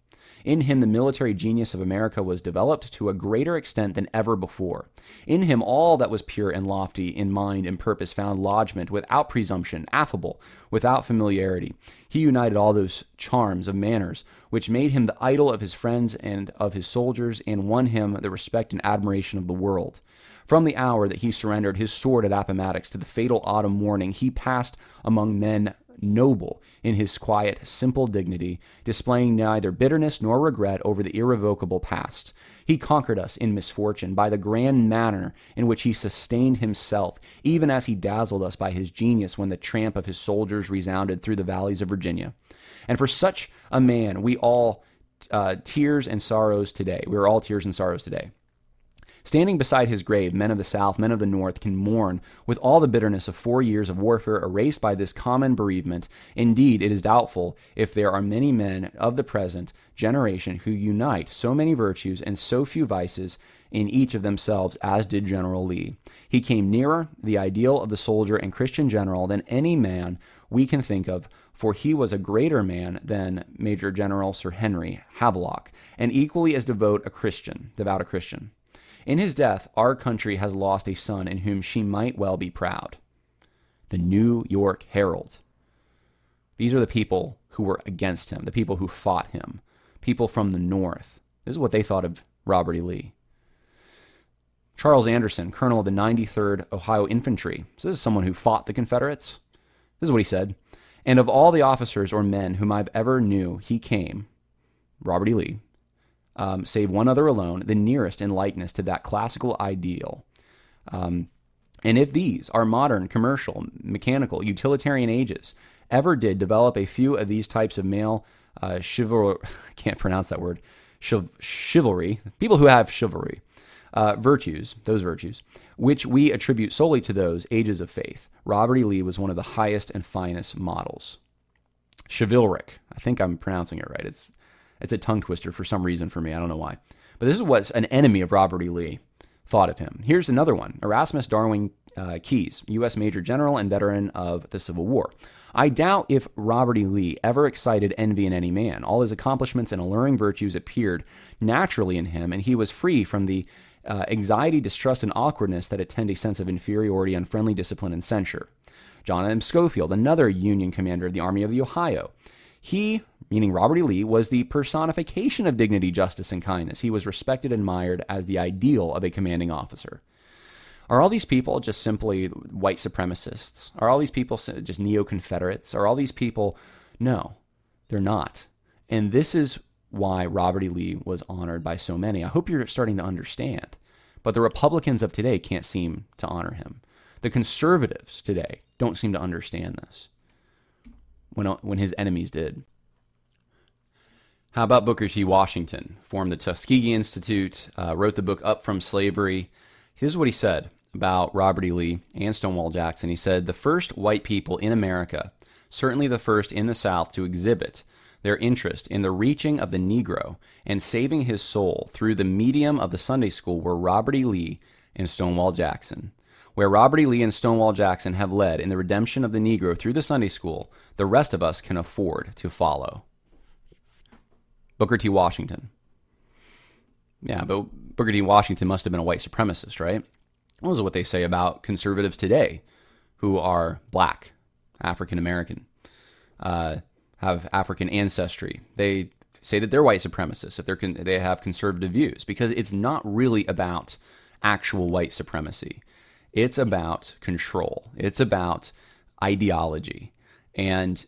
In him, the military genius of America was developed to a greater extent than ever before. In him, all that was pure and lofty in mind and purpose found lodgment without presumption, affable, without familiarity. He united all those charms of manners which made him the idol of his friends and of his soldiers, and won him the respect and admiration of the world. From the hour that he surrendered his sword at Appomattox to the fatal autumn morning, he passed among men noble in his quiet, simple dignity, displaying neither bitterness nor regret over the irrevocable past. He conquered us in misfortune by the grand manner in which he sustained himself, even as he dazzled us by his genius when the tramp of his soldiers resounded through the valleys of Virginia. And for such a man, we all uh, tears and sorrows today. We are all tears and sorrows today. Standing beside his grave, men of the South, men of the North can mourn with all the bitterness of four years of warfare erased by this common bereavement. Indeed, it is doubtful if there are many men of the present generation who unite so many virtues and so few vices in each of themselves as did General Lee. He came nearer the ideal of the soldier and Christian general than any man we can think of, for he was a greater man than Major General Sir Henry Havelock, and equally as devout a Christian, devout a Christian. In his death, our country has lost a son in whom she might well be proud. The New York Herald. These are the people who were against him, the people who fought him, people from the North. This is what they thought of Robert E. Lee. Charles Anderson, colonel of the 93rd Ohio Infantry. So this is someone who fought the Confederates. This is what he said. And of all the officers or men whom I've ever knew, he came, Robert E. Lee, um, save one other alone, the nearest in likeness to that classical ideal. Um, and if these, our modern, commercial, mechanical, utilitarian ages, ever did develop a few of these types of male uh, chivalry, *laughs* I can't pronounce that word, chiv- chivalry, people who have chivalry, uh, virtues, those virtues, which we attribute solely to those ages of faith. Robert E. Lee was one of the highest and finest models. Chivalric, I think I'm pronouncing it right. It's it's a tongue twister for some reason for me. I don't know why. But this is what an enemy of Robert E. Lee thought of him. Here's another one Erasmus Darwin uh, Keyes, U.S. Major General and veteran of the Civil War. I doubt if Robert E. Lee ever excited envy in any man. All his accomplishments and alluring virtues appeared naturally in him, and he was free from the uh, anxiety, distrust, and awkwardness that attend a sense of inferiority, unfriendly discipline, and censure. John M. Schofield, another Union commander of the Army of the Ohio. He meaning Robert E. Lee, was the personification of dignity, justice, and kindness. He was respected and admired as the ideal of a commanding officer. Are all these people just simply white supremacists? Are all these people just neo Confederates? Are all these people? No, they're not. And this is why Robert E. Lee was honored by so many. I hope you're starting to understand. But the Republicans of today can't seem to honor him. The conservatives today don't seem to understand this when, when his enemies did. How about Booker T. Washington? Formed the Tuskegee Institute, uh, wrote the book Up from Slavery. Is what he said about Robert E. Lee and Stonewall Jackson. He said, The first white people in America, certainly the first in the South, to exhibit their interest in the reaching of the Negro and saving his soul through the medium of the Sunday school were Robert E. Lee and Stonewall Jackson. Where Robert E. Lee and Stonewall Jackson have led in the redemption of the Negro through the Sunday school, the rest of us can afford to follow. Booker T. Washington. Yeah, but Booker T. Washington must have been a white supremacist, right? Those are what they say about conservatives today who are black, African American. Uh, have African ancestry. They say that they're white supremacists if they're con- they have conservative views because it's not really about actual white supremacy. It's about control. It's about ideology and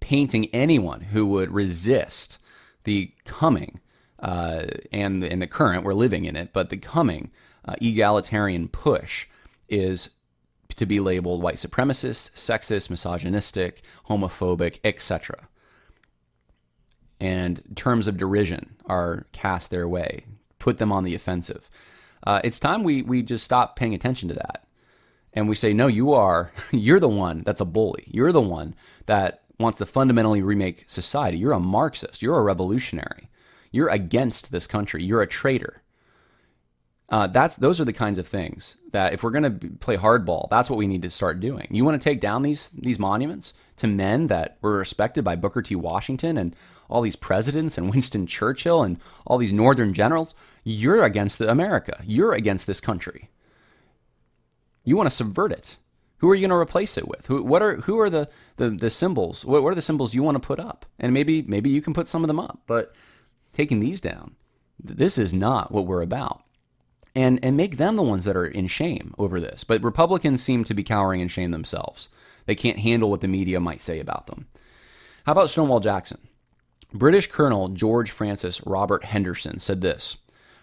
painting anyone who would resist the coming uh, and in the current we're living in it, but the coming uh, egalitarian push is to be labeled white supremacist, sexist, misogynistic, homophobic, etc. And terms of derision are cast their way, put them on the offensive. Uh, it's time we we just stop paying attention to that, and we say, no, you are *laughs* you're the one that's a bully. You're the one that wants to fundamentally remake society. You're a Marxist. You're a revolutionary. You're against this country. You're a traitor. Uh, that's those are the kinds of things that if we're going to play hardball, that's what we need to start doing. You want to take down these these monuments to men that were respected by Booker T. Washington and all these presidents and *laughs* Winston Churchill and all these Northern generals. You're against America. You're against this country. You want to subvert it. Who are you going to replace it with? Who, what are who are the, the, the symbols? What, what are the symbols you want to put up? And maybe maybe you can put some of them up. But taking these down, this is not what we're about and and make them the ones that are in shame over this. But Republicans seem to be cowering in shame themselves. They can't handle what the media might say about them. How about Stonewall Jackson? British Colonel George Francis Robert Henderson said this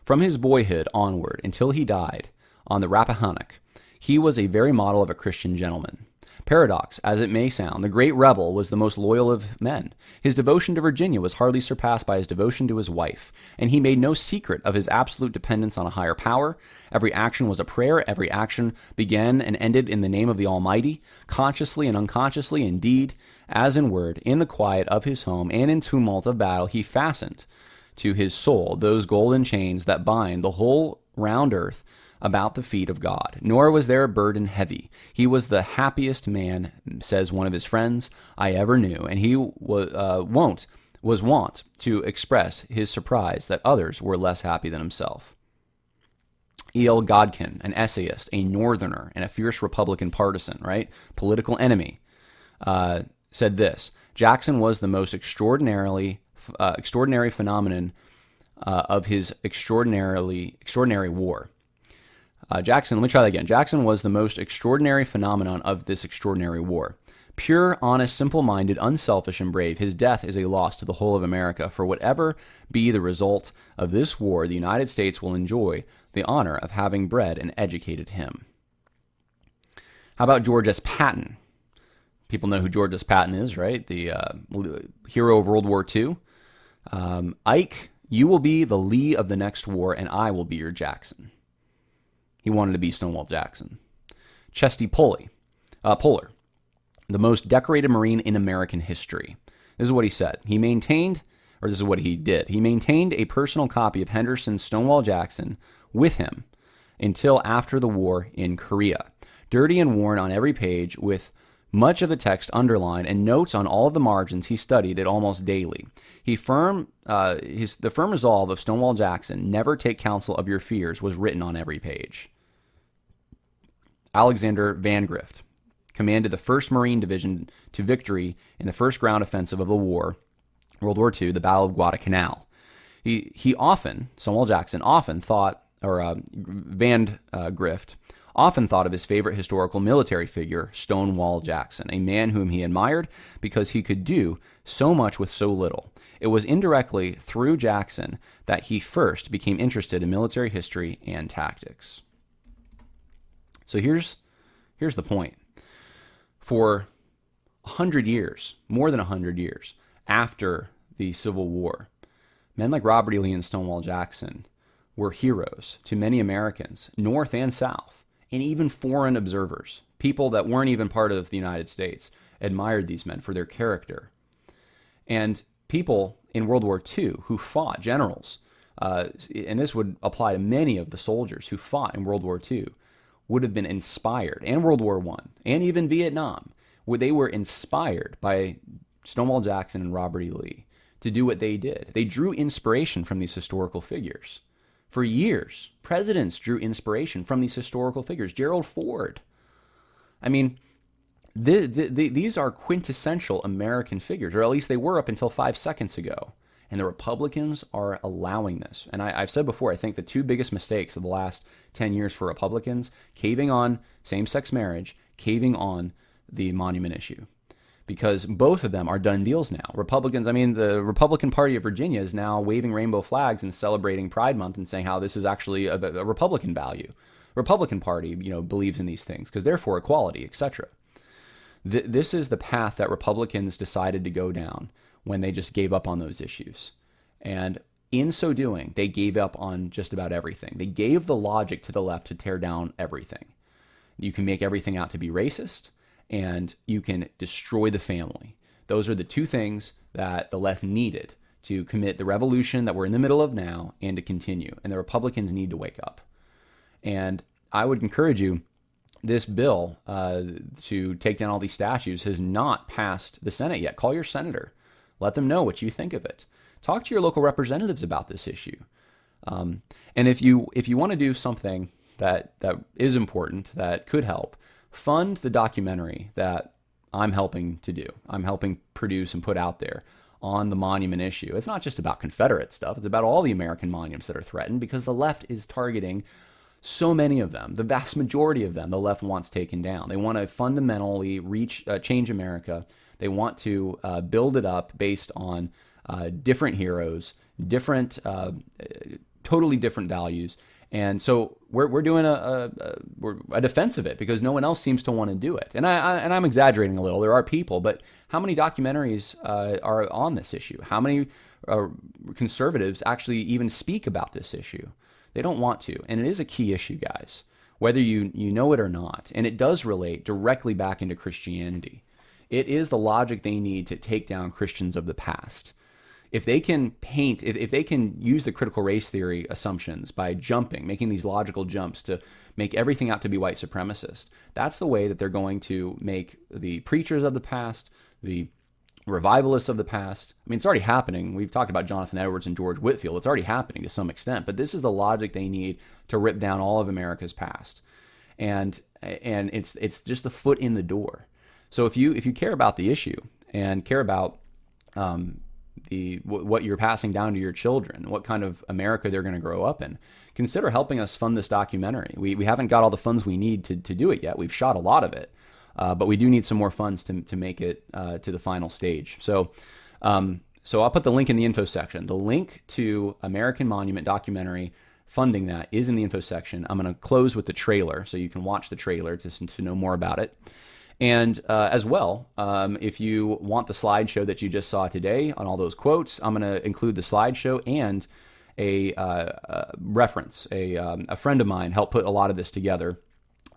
From his boyhood onward until he died on the Rappahannock, he was a very model of a Christian gentleman. Paradox as it may sound, the great rebel was the most loyal of men. His devotion to Virginia was hardly surpassed by his devotion to his wife, and he made no secret of his absolute dependence on a higher power. Every action was a prayer, every action began and ended in the name of the Almighty, consciously and unconsciously, indeed, as in word, in the quiet of his home and in tumult of battle, he fastened to his soul those golden chains that bind the whole round earth about the feet of God, nor was their burden heavy. He was the happiest man, says one of his friends, I ever knew, and he was uh, won't was wont to express his surprise that others were less happy than himself. E.L. Godkin, an essayist, a Northerner, and a fierce Republican partisan, right? Political enemy, uh, said this Jackson was the most extraordinarily uh, extraordinary phenomenon uh, of his extraordinarily extraordinary war. Uh, Jackson, let me try that again. Jackson was the most extraordinary phenomenon of this extraordinary war. Pure, honest, simple minded, unselfish, and brave, his death is a loss to the whole of America. For whatever be the result of this war, the United States will enjoy the honor of having bred and educated him. How about George S. Patton? People know who George S. Patton is, right? The uh, hero of World War II. Um, Ike, you will be the Lee of the next war, and I will be your Jackson. He wanted to be Stonewall Jackson. Chesty Pulley, uh, Puller, the most decorated Marine in American history. This is what he said. He maintained, or this is what he did, he maintained a personal copy of Henderson's Stonewall Jackson with him until after the war in Korea. Dirty and worn on every page, with much of the text underlined and notes on all of the margins, he studied it almost daily. He firm, uh, his, the firm resolve of Stonewall Jackson, never take counsel of your fears, was written on every page. Alexander Vandegrift commanded the 1st Marine Division to victory in the first ground offensive of the war, World War II, the Battle of Guadalcanal. He, he often, Stonewall Jackson, often thought, or uh, Van uh, Grift, often thought of his favorite historical military figure, Stonewall Jackson, a man whom he admired because he could do so much with so little. It was indirectly through Jackson that he first became interested in military history and tactics. So here's here's the point. For a hundred years, more than a hundred years after the Civil War, men like Robert E. Lee and Stonewall Jackson were heroes to many Americans, North and South, and even foreign observers. People that weren't even part of the United States admired these men for their character. And people in World War II who fought, generals, uh, and this would apply to many of the soldiers who fought in World War II, would have been inspired, and World War One, and even Vietnam, where they were inspired by Stonewall Jackson and Robert E. Lee to do what they did. They drew inspiration from these historical figures. For years, presidents drew inspiration from these historical figures. Gerald Ford. I mean, the, the, the, these are quintessential American figures, or at least they were up until five seconds ago. And the Republicans are allowing this. And I, have said before, I think the two biggest mistakes of the last 10 years for Republicans caving on same sex marriage, caving on the monument issue. Because both of them are done deals now. Republicans, I mean, the Republican Party of Virginia is now waving rainbow flags and celebrating Pride Month and saying how this is actually a, a Republican value. Republican Party, you know, believes in these things because they're for equality, etc. Th- this is the path that Republicans decided to go down when they just gave up on those issues. And in so doing, they gave up on just about everything. They gave the logic to the left to tear down everything. You can make everything out to be racist, and you can destroy the family. Those are the two things that the left needed to commit the revolution that we're in the middle of now and to continue. And the Republicans need to wake up. And I would encourage you this bill uh, to take down all these statues has not passed the Senate yet. Call your senator. Let them know what you think of it. Talk to your local representatives about this issue. Um, and if you if you want to do something that that is important that could help, fund the documentary that I'm helping to do. I'm helping produce and put out there on the monument issue. It's not just about Confederate stuff, it's about all the American monuments that are threatened because the left is targeting so many of them, the vast majority of them, the left wants taken down. They want to fundamentally reach, uh, change America they want to uh, build it up based on uh, different heroes, different, uh, totally different values. And so we're, we're doing a, a, a, a defense of it because no one else seems to want to do it. And I, I and I'm exaggerating a little. There are people, but how many documentaries uh, are on this issue? How many uh, conservatives actually even speak about this issue? They don't want to, and it is a key issue, guys. Whether you you know it or not, and it does relate directly back into Christianity. It is the logic they need to take down Christians of the past. If they can paint, if, if they can use the critical race theory assumptions by jumping, making these logical jumps to make everything out to be white supremacist, that's the way that they're going to make the preachers of the past, the revivalists of the past. I mean, it's already happening. We've talked about Jonathan Edwards and George Whitefield. It's already happening to some extent, but this is the logic they need to rip down all of America's past. And and it's it's just the foot in the door. So if you if you care about the issue and care about um, the what you're passing down to your children, what kind of America they're going to grow up in, consider helping us fund this documentary. We we haven't got all the funds we need to to do it yet. We've shot a lot of it, uh, but we do need some more funds to to make it uh, to the final stage. So. Um, so I'll put the link in the info section. The link to American Monument documentary funding that is in the info section. I'm going to close with the trailer so you can watch the trailer to, to know more about it. And uh, as well, um, if you want the slideshow that you just saw today on all those quotes, I'm going to include the slideshow and a, uh, a reference. A, um, a friend of mine helped put a lot of this together.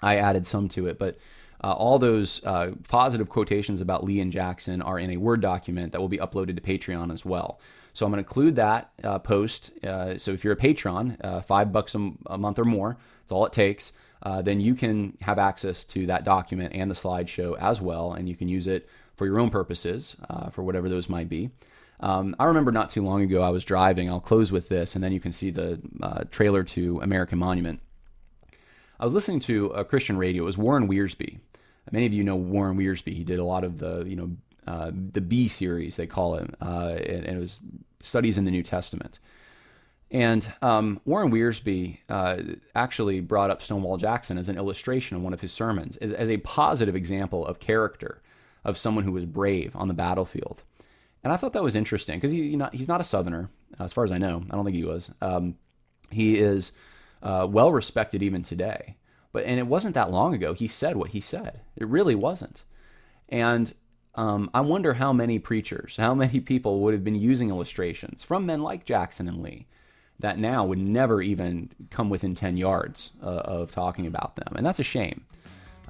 I added some to it, but uh, all those uh, positive quotations about Lee and Jackson are in a Word document that will be uploaded to Patreon as well. So I'm going to include that uh, post. Uh, so if you're a patron, five bucks a, a month or more, that's all it takes uh, then you can have access to that document and the slideshow as well, and you can use it for your own purposes, uh, for whatever those might be. Um, I remember not too long ago, I was driving. I'll close with this, and then you can see the uh, trailer to American Monument. I was listening to a Christian radio. It was Warren Wiersbe. Many of you know Warren Wiersbe. He did a lot of the, you know, uh, the Be series they call it, uh, and, and, it was studies in the New Testament. And um, Warren Wiersbe uh, actually brought up Stonewall Jackson as an illustration in one of his sermons, as, as, a positive example of character of someone who was brave on the battlefield. And I thought that was interesting because he, he's not a Southerner, as far as I know. I don't think he was. Um, he is uh, well respected even today. But and it wasn't that long ago. He said what he said. It really wasn't. And um, I wonder how many preachers, how many people would have been using illustrations from men like Jackson and Lee that now would never even come within 10 yards uh, of talking about them. And that's a shame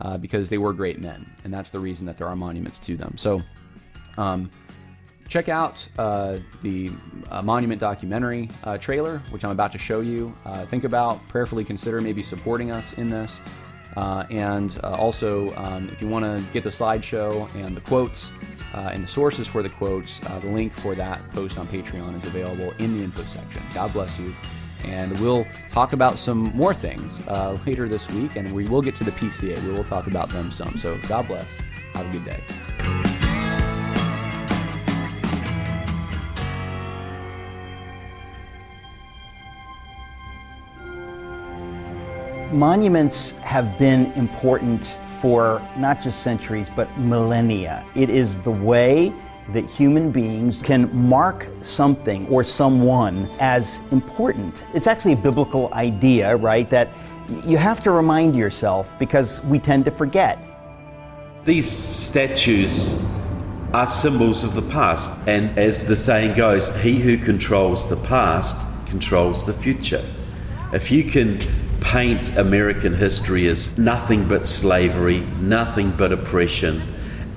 uh, because they were great men. And that's the reason that there are monuments to them. So um, check out uh, the uh, Monument documentary uh, trailer, which I'm about to show you. Uh, think about, prayerfully consider maybe supporting us in this. And also, um, if you want to get the slideshow and the quotes, uh, and the sources for the quotes, uh, the link for that post on Patreon is available in the info section. God bless you. And we'll talk about some more things uh, later this week, and we will get to the PCA. We will talk about them some. So God bless. Have a good day. Monuments have been important for not just centuries, but millennia. It is the way that human beings can mark something or someone as important. It's actually a biblical idea, right? That you have to remind yourself because we tend to forget. These statues are symbols of the past, and as the saying goes, he who controls the past controls the future. If you can paint American history as nothing but slavery, nothing but oppression,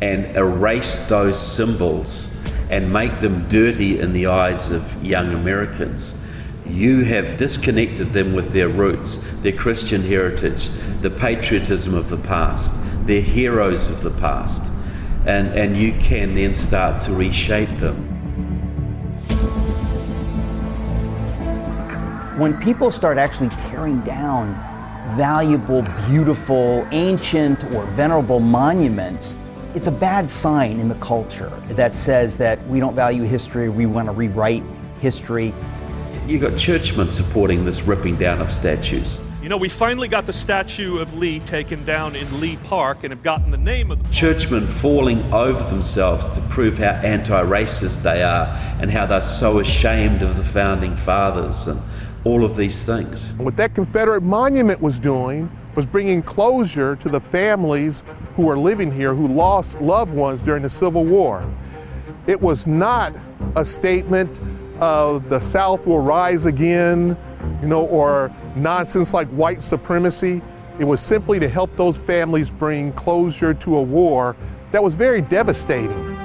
and erase those symbols and make them dirty in the eyes of young Americans. You have disconnected them with their roots, their Christian heritage, the patriotism of the past, their heroes of the past, and, and you can then start to reshape them. When people start actually tearing down valuable, beautiful, ancient, or venerable monuments, it's a bad sign in the culture that says that we don't value history, we want to rewrite history. You've got churchmen supporting this ripping down of statues. You know, we finally got the statue of Lee taken down in Lee Park and have gotten the name of the park. churchmen falling over themselves to prove how anti-racist they are and how they're so ashamed of the founding fathers and all of these things. What that Confederate monument was doing was bringing closure to the families who are living here who lost loved ones during the Civil War. It was not a statement of the South will rise again, you know, or nonsense like white supremacy. It was simply to help those families bring closure to a war that was very devastating.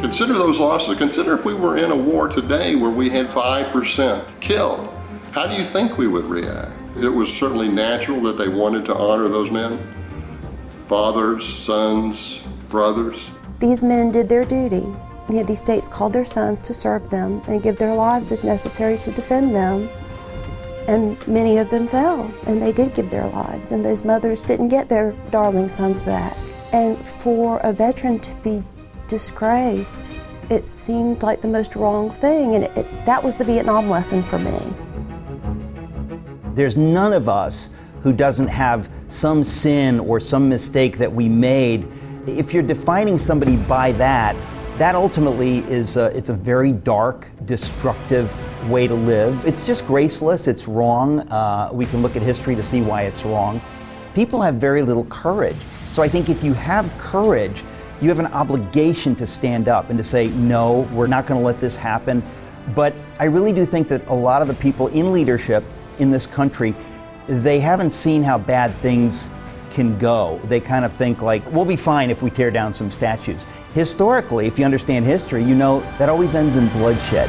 Consider those losses. Consider if we were in a war today where we had 5% killed. How do you think we would react? It was certainly natural that they wanted to honor those men fathers, sons, brothers. These men did their duty. You know, these states called their sons to serve them and give their lives if necessary to defend them. And many of them fell, and they did give their lives, and those mothers didn't get their darling sons back. And for a veteran to be disgraced, it seemed like the most wrong thing, and it, it, that was the Vietnam lesson for me. There's none of us who doesn't have some sin or some mistake that we made. If you're defining somebody by that, that ultimately is a, it's a very dark, destructive way to live. It's just graceless. It's wrong. Uh, we can look at history to see why it's wrong. People have very little courage. So I think if you have courage, you have an obligation to stand up and to say, no, we're not going to let this happen. But I really do think that a lot of the people in leadership in this country, they haven't seen how bad things can go. They kind of think like, we'll be fine if we tear down some statues. Historically, if you understand history, you know that always ends in bloodshed.